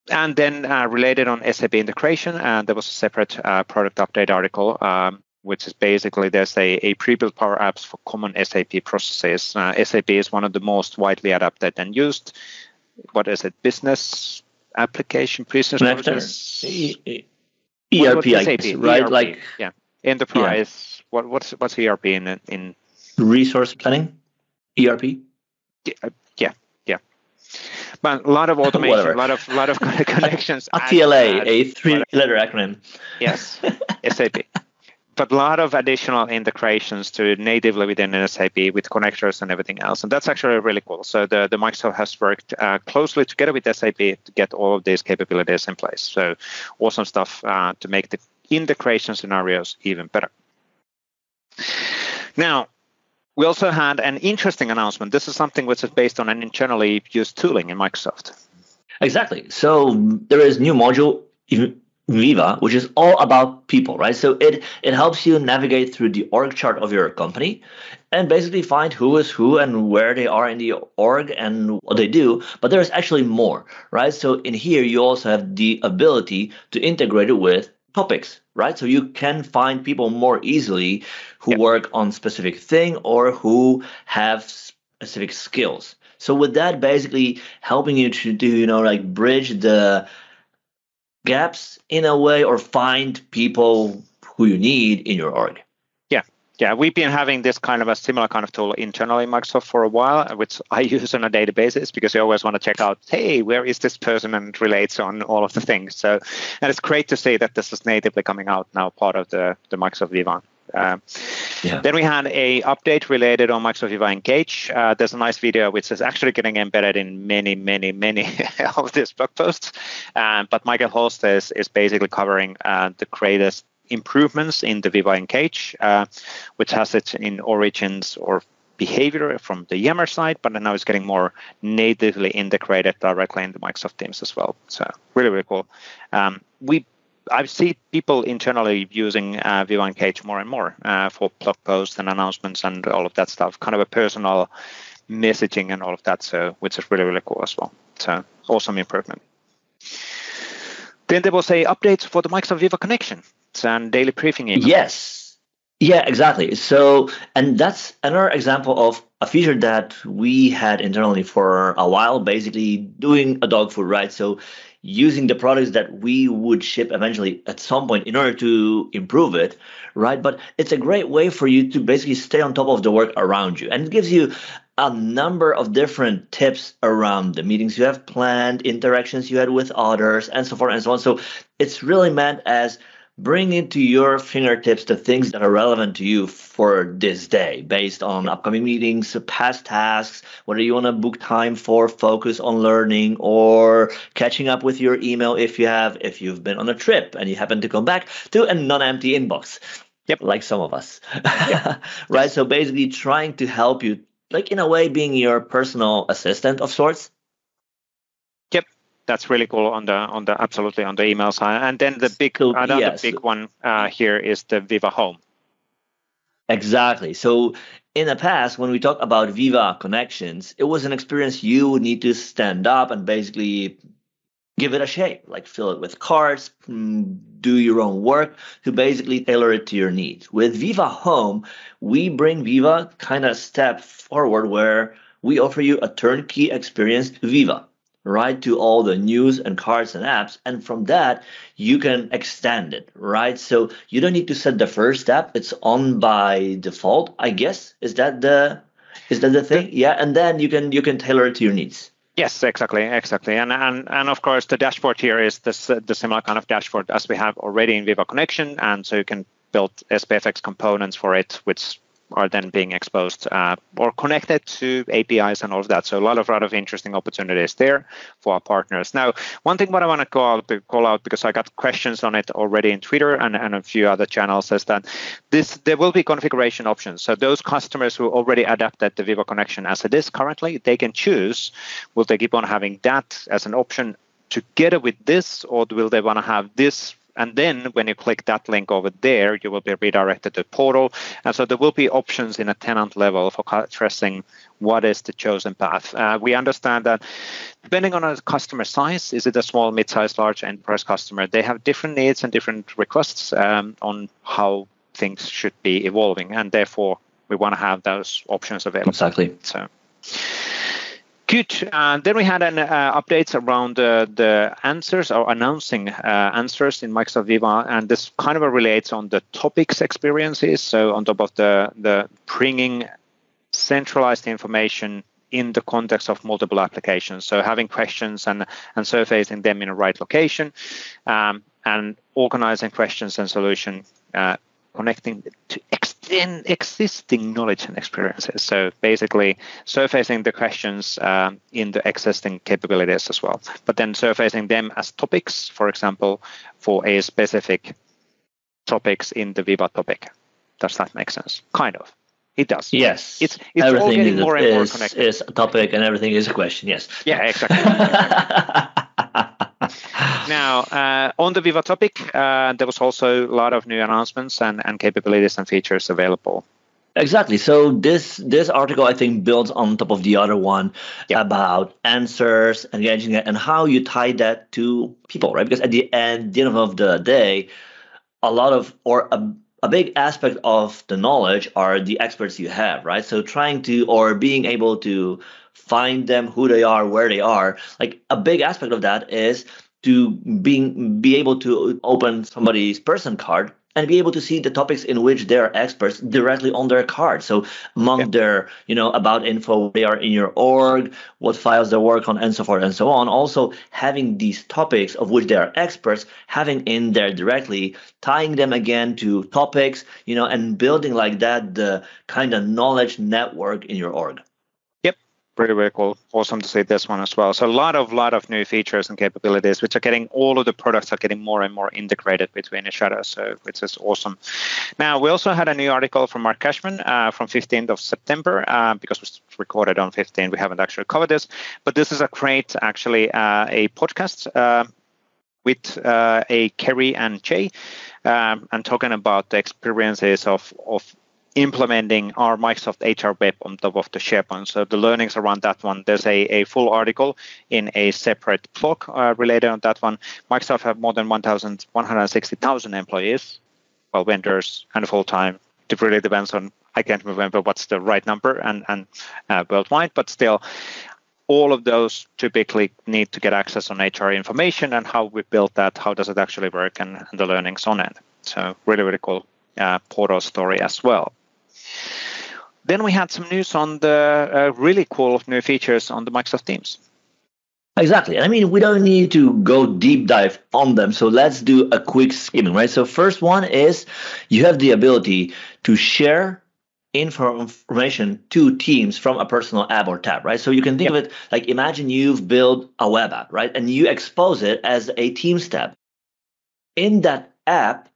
A: and then uh, related on SAP integration, uh, there was a separate uh, product update article um, which is basically there's a, a pre-built Power Apps for common SAP processes. Uh, SAP is one of the most widely adopted and used. What is it? Business application, business process.
B: E- ERP, what, right?
A: ERP, like yeah, enterprise. Yeah. What what's what's ERP in in
B: resource planning? ERP.
A: Yeah, uh, yeah, yeah. But a lot of automation, a lot of a lot of connections.
B: A TLA, a three-letter acronym.
A: Yes, SAP but a lot of additional integrations to natively within SAP with connectors and everything else. And that's actually really cool. So the, the Microsoft has worked uh, closely together with SAP to get all of these capabilities in place. So awesome stuff uh, to make the integration scenarios even better. Now, we also had an interesting announcement. This is something which is based on an internally used tooling in Microsoft.
B: Exactly. So there is new module Viva, which is all about people, right? So it it helps you navigate through the org chart of your company and basically find who is who and where they are in the org and what they do. But there's actually more, right? So in here you also have the ability to integrate it with topics, right? So you can find people more easily who yep. work on specific thing or who have specific skills. So with that basically helping you to do, you know, like bridge the gaps in a way or find people who you need in your org.
A: Yeah. Yeah, we've been having this kind of a similar kind of tool internally in Microsoft for a while, which I use on a daily basis because you always want to check out, hey, where is this person and relates on all of the things. So, and it's great to see that this is natively coming out now, part of the, the Microsoft Viva uh, yeah. Then we had a update related on Microsoft Viva Engage. Uh, there's a nice video which is actually getting embedded in many, many, many of these blog posts. Um, but Michael Holst is, is basically covering uh, the greatest improvements in the Viva Engage, uh, which has it in origins or behavior from the Yammer side, but now it's getting more natively integrated directly into Microsoft Teams as well. So really, really cool. Um, we I see people internally using uh, Viva Engage more and more uh, for blog posts and announcements and all of that stuff, kind of a personal messaging and all of that. So, which is really really cool as well. So, awesome improvement. Then there was a update for the Microsoft Viva connection and daily briefing email.
B: Yes. Yeah, exactly. So, and that's another example of a feature that we had internally for a while, basically doing a dog food, right? So using the products that we would ship eventually at some point in order to improve it, right? But it's a great way for you to basically stay on top of the work around you. And it gives you a number of different tips around the meetings you have planned, interactions you had with others, and so forth and so on. So it's really meant as bring into your fingertips the things that are relevant to you for this day based on upcoming meetings, past tasks, whether you want to book time for focus on learning or catching up with your email if you have, if you've been on a trip and you happen to come back to a non empty inbox. Yep. Like some of us. Yep. right. So basically trying to help you, like in a way, being your personal assistant of sorts
A: that's really cool on the on the absolutely on the email side. And then the big so, another yes. big one uh, here is the Viva Home.
B: Exactly. So in the past, when we talk about Viva connections, it was an experience you would need to stand up and basically give it a shape, like fill it with cards, mm, do your own work to basically tailor it to your needs. With Viva Home, we bring Viva kind of step forward where we offer you a turnkey experience to Viva right to all the news and cards and apps and from that you can extend it right? So you don't need to set the first step. It's on by default i guess. Is that the is that the thing? Yeah and then you can you can tailor it to your needs.
A: Yes, exactly, exactly, and and and of course the dashboard here is this the similar kind of dashboard as we have already in Viva Connection, and so you can build SPFX components for it, which are then being exposed uh, or connected to APIs and all of that. So a lot of lot of interesting opportunities there for our partners. Now, one thing what I want to call out, call out because I got questions on it already in Twitter and, and a few other channels is that this there will be configuration options. So those customers who already adapted the Viva connection as it is currently, they can choose will they keep on having that as an option together with this, or will they want to have this and then when you click that link over there, you will be redirected to portal. And so there will be options in a tenant level for addressing what is the chosen path. Uh, we understand that depending on a customer size, is it a small, mid-sized, large enterprise customer, they have different needs and different requests um, on how things should be evolving. And therefore, we want to have those options available.
B: Exactly.
A: So. Good. Uh, then we had an uh, updates around uh, the answers or announcing uh, answers in Microsoft Viva, and this kind of relates on the topics experiences. So on top of the the bringing centralized information in the context of multiple applications. So having questions and and surfacing them in the right location, um, and organizing questions and solution uh, connecting to extend existing knowledge and experiences. So basically, surfacing the questions um, in the existing capabilities as well, but then surfacing them as topics, for example, for a specific topics in the Viva topic. Does that make sense? Kind of. It does.
B: Yes.
A: It's it's everything all getting
B: is,
A: more and more connected.
B: Is a topic and everything is a question. Yes.
A: Yeah, exactly. now, uh, on the Viva topic, uh, there was also a lot of new announcements and, and capabilities and features available.
B: Exactly. So this this article I think builds on top of the other one about answers, engaging it, and how you tie that to people, right? Because at the end, the end of the day, a lot of or a, a big aspect of the knowledge are the experts you have, right? So trying to or being able to find them, who they are, where they are. Like a big aspect of that is to being be able to open somebody's person card and be able to see the topics in which they're experts directly on their card. So among yeah. their, you know, about info, they are in your org, what files they work on, and so forth and so on. Also having these topics of which they are experts, having in there directly, tying them again to topics, you know, and building like that the kind of knowledge network in your org
A: pretty very cool. Awesome to see this one as well. So a lot of lot of new features and capabilities, which are getting all of the products are getting more and more integrated between each other. So which is awesome. Now we also had a new article from Mark Kashman uh, from 15th of September uh, because it was recorded on 15. We haven't actually covered this, but this is a great actually uh, a podcast. Uh, with uh, a Kerry and Jay, um, and talking about the experiences of, of implementing our Microsoft HR Web on top of the SharePoint. So the learnings around that one, there's a, a full article in a separate blog uh, related on that one. Microsoft have more than 160,000 employees, well, vendors and full time. It really depends on, I can't remember what's the right number and, and uh, worldwide, but still, all of those typically need to get access on HR information and how we built that, how does it actually work, and, and the learnings on it. So really, really cool uh, portal story as well. Then we had some news on the uh, really cool new features on the Microsoft Teams.
B: Exactly. I mean, we don't need to go deep dive on them. So let's do a quick skimming, right? So first one is you have the ability to share information to teams from a personal app or tab, right? So you can think of it like imagine you've built a web app, right? And you expose it as a Teams tab. In that app,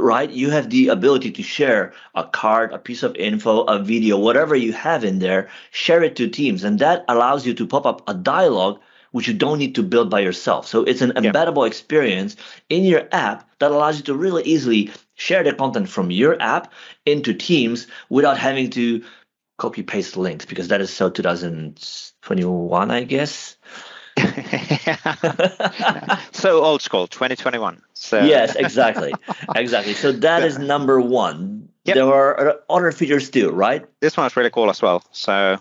B: right, you have the ability to share a card, a piece of info, a video, whatever you have in there, share it to Teams. And that allows you to pop up a dialogue which you don't need to build by yourself. So it's an embeddable yeah. experience in your app that allows you to really easily share the content from your app into Teams without having to copy paste links because that is so 2021, I guess.
A: so old school 2021 so
B: yes exactly. Exactly. So that is number one. Yep. there are other features too right?
A: This one's really cool as well so.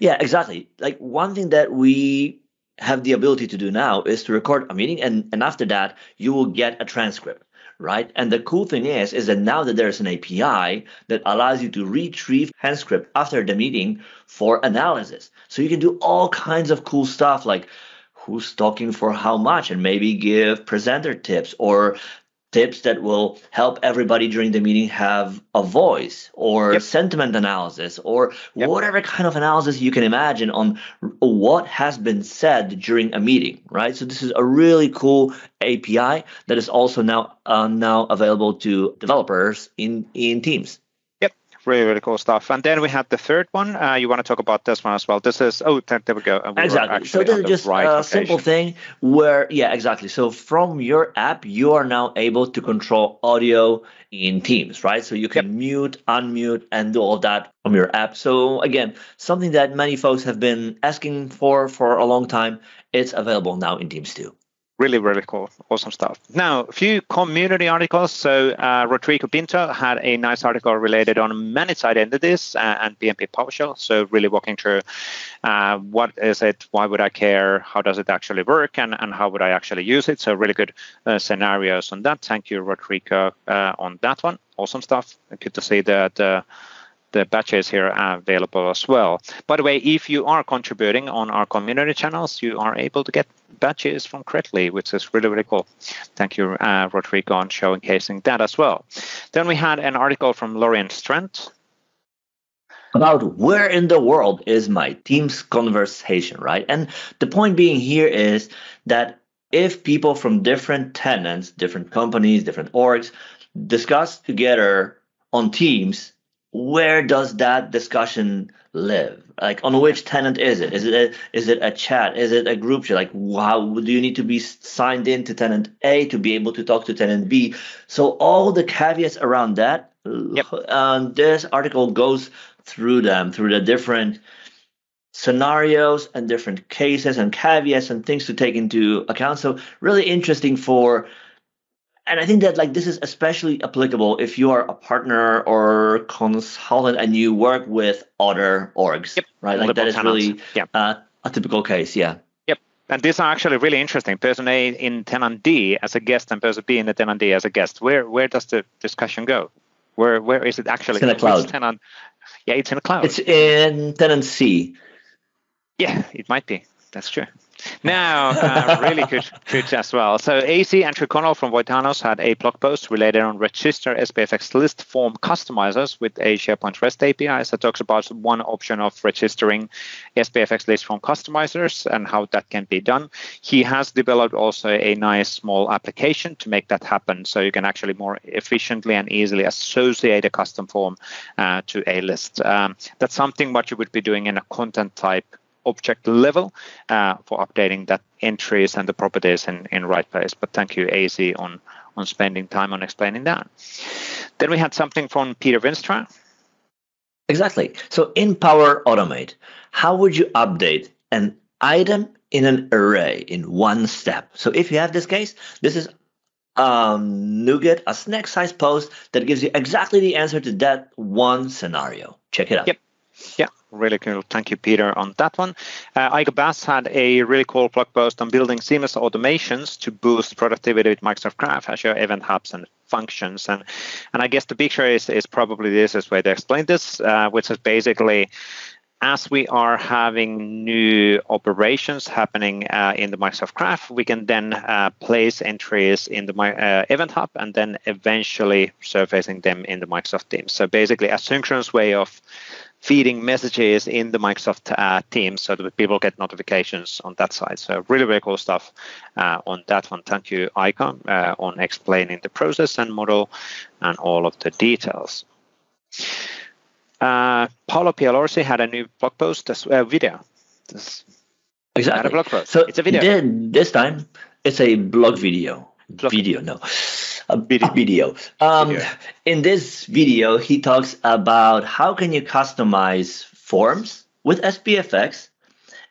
B: Yeah, exactly. Like one thing that we have the ability to do now is to record a meeting and, and after that you will get a transcript right? And the cool thing is is that now that there's an api that allows you to retrieve transcript after the meeting for analysis. So you can do all kinds of cool stuff like who's talking for how much and maybe give presenter tips or tips that will help everybody during the meeting have a voice or yep. sentiment analysis or yep. whatever kind of analysis you can imagine on what has been said during a meeting right so this is a really cool api that is also now uh, now available to developers in in teams
A: really really cool stuff. And then we had the third one. Uh, you want to talk about this one as well? This is oh there we go.
B: We exactly. so this is just right a location. simple thing where yeah exactly. So from your app you are now able to control audio in teams right? So you can yep. mute unmute and do all that from your app. So again something that many folks have been asking for for a long time it's available now in teams too
A: really really cool awesome stuff. Now a few community articles. So uh, rodrigo pinto had a nice article related on managed identities uh, and pnp powershell so really walking through uh, what is it why would i care how does it actually work and, and how would i actually use it? So really good uh, scenarios on that. Thank you rodrigo uh, on that one. Awesome stuff. Good to see that the badges here are available as well. By the way, if you are contributing on our community channels, you are able to get badges from Credly, which is really, really cool. Thank you, uh, Rodrigo, on showcasing that as well. Then we had an article from Loryan Strant.
B: About where in the world is my team's conversation, right? And the point being here is that if people from different tenants, different companies, different orgs discuss together on teams where does that discussion live? Like on which tenant is it? Is it a, is it a chat? Is it a group chat? Like how do you need to be signed in to tenant A to be able to talk to tenant B? So all the caveats around that. Yep. Um, this article goes through them through the different scenarios and different cases and caveats and things to take into account. So really interesting for and I think that like this is especially applicable if you are a partner or consultant and you work with other orgs, yep. right? Like that is really yep. uh, a typical case, yeah.
A: Yep, and these are actually really interesting. Person A in tenant D as a guest and person B in the tenant D as a guest. Where where does the discussion go? Where where is it actually?
B: It's in the cloud.
A: Tenant, yeah, it's in the cloud.
B: It's in tenant C.
A: Yeah, it might be. That's true. Now, uh, really good, good as well. So AC Andrew Connell from Voitanos had a blog post related on register SPFX list form customizers with a SharePoint REST API. So talks about one option of registering SPFX list form customizers and how that can be done. He has developed also a nice small application to make that happen. So you can actually more efficiently and easily associate a custom form uh, to a list. Um, that's something what you would be doing in a content type object level uh, for updating that entries and the properties in, in right place. But thank you, AC, on, on spending time on explaining that. Then we had something from Pieter Veenstra.
B: Exactly. So in Power Automate, how would you update an item in an array in one step? So if you have this case, this is um, nugget, a snack size post that gives you exactly the answer to that one scenario. Check it out.
A: Yep Yeah, really cool. Thank you, Peter, on that one. Uh, Igo Bass had a really cool blog post on building seamless automations to boost productivity with Microsoft Graph, Azure Event Hubs, and functions. And and I guess the picture is is probably this is way to explain this, uh, which is basically as we are having new operations happening uh, in the Microsoft Graph, we can then uh, place entries in the uh, Event Hub and then eventually surfacing them in the Microsoft Teams. So basically, a synchronous way of feeding messages in the Microsoft uh, Teams so that people get notifications on that side. So really, really cool stuff uh, on that one. Thank you, Icon, uh, on explaining the process and model and all of the details. Uh, Paolo Pialorsi had a new blog post, a uh, video.
B: This exactly. blog post. So it's a video. This time, it's a blog video. Blog. Video, no. A video. video. Um, video. In this video, he talks about how can you customize forms with SPFX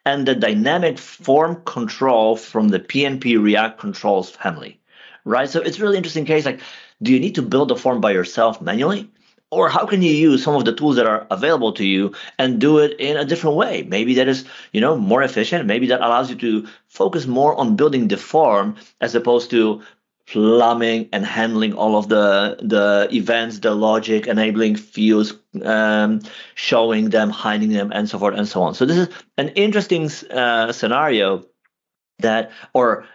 B: and the dynamic form control from the PNP React controls family, right? So it's really interesting case. Like, do you need to build a form by yourself manually? or how can you use some of the tools that are available to you and do it in a different way maybe that is you know more efficient maybe that allows you to focus more on building the form as opposed to plumbing and handling all of the the events the logic enabling fields um, showing them hiding them and so forth and so on so this is an interesting uh, scenario that or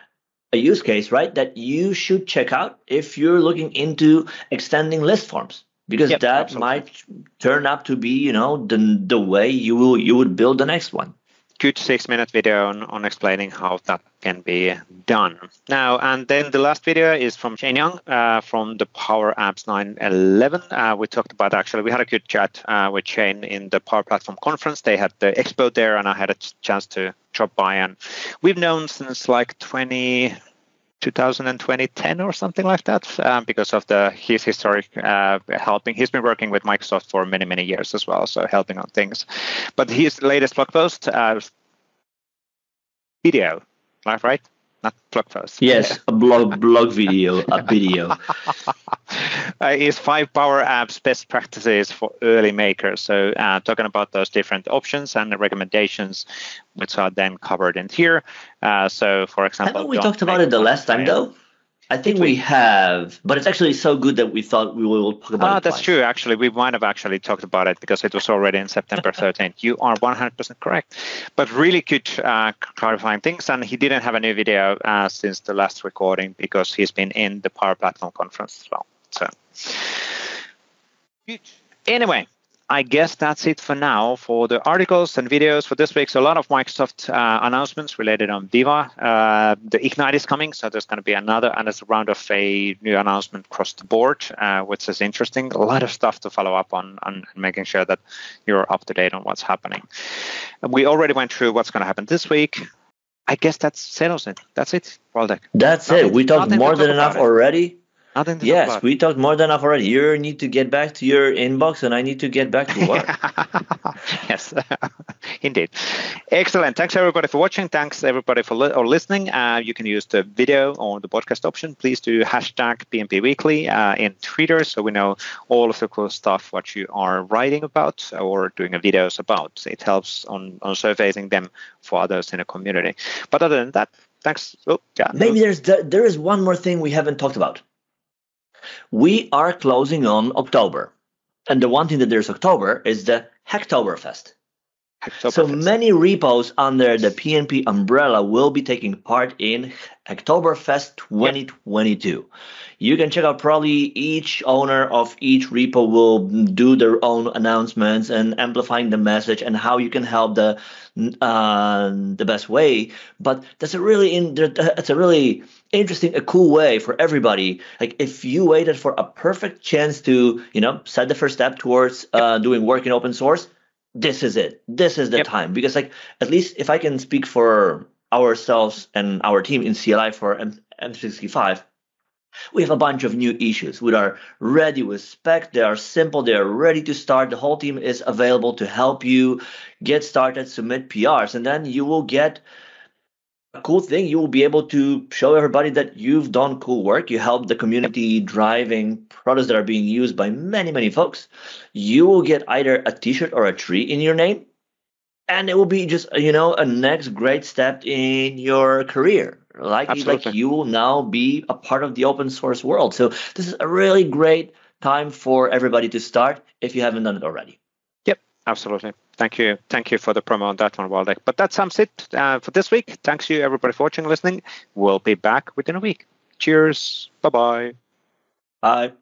B: a use case right that you should check out if you're looking into extending list forms because yep, that absolutely. might turn up to be you know the the way you will you would build the next one
A: good six minute video on, on explaining how that can be done. Now and then the last video is from Shane Young uh, from the Power Apps 911 uh, we talked about actually we had a good chat uh, with Shane in the Power Platform conference. They had the expo there and I had a chance to drop by. And we've known since like 20 2020 10 or something like that um, because of the his historic uh, helping he's been working with microsoft for many many years as well so helping on things. But his latest blog post uh, video right? Not blog post.
B: Yes a blog blog video a video
A: uh, is five Power Apps best practices for early makers. So uh, talking about those different options and the recommendations, which are then covered in here. Uh, so for example,
B: we talked about it the last time though. I think we have, but it's actually so good that we thought we will talk about
A: ah,
B: it.
A: That's twice. true. Actually, we might have actually talked about it because it was already in September 13th. you are 100% correct. But really good uh, clarifying things. And he didn't have a new video uh, since the last recording because he's been in the Power Platform conference as well. So, anyway, I guess that's it for now for the articles and videos for this week. So a lot of Microsoft uh, announcements related on Viva. Uh, the Ignite is coming, so there's going to be another and it's a round of a new announcement across the board, uh, which is interesting. A lot of stuff to follow up on and making sure that you're up to date on what's happening. And we already went through what's going to happen this week. I guess that settles it. That's it, Waldek.
B: That's nothing, it. We talked more than enough already. Nothing to yes, we talked more than enough already. You need to get back to your inbox, and I need to get back to work.
A: yes, indeed. Excellent. Thanks everybody for watching. Thanks everybody for li- or listening. Uh, you can use the video or the podcast option. Please do hashtag PnP Weekly uh, in Twitter, so we know all of the cool stuff what you are writing about or doing videos about. It helps on on surfacing them for others in the community. But other than that, thanks. Oh,
B: yeah. Maybe there's there is one more thing we haven't talked about. We are closing on October. And the one thing that there's October is the Hacktoberfest. So many repos under the PnP umbrella will be taking part in Hacktoberfest 2022. Yep. You can check out probably each owner of each repo will do their own announcements and amplifying the message and how you can help the uh, the best way. But that's a really in, it's a really interesting, a cool way for everybody. Like if you waited for a perfect chance to you know set the first step towards uh, doing work in open source this is it. This is the yep. time because like at least if I can speak for ourselves and our team in CLI for M- M365, we have a bunch of new issues. We are ready with spec. They are simple. They are ready to start. The whole team is available to help you get started, submit PRs, and then you will get cool thing you will be able to show everybody that you've done cool work. You help the community driving products that are being used by many many folks. You will get either a t-shirt or a tree in your name and it will be just you know a next great step in your career. Like, like you will now be a part of the open source world. So this is a really great time for everybody to start if you haven't done it already.
A: Yep absolutely Thank you. Thank you for the promo on that one, Waldek. But that sums it uh, for this week. Thanks you, everybody, for watching and listening. We'll be back within a week. Cheers. Bye-bye.
B: Bye.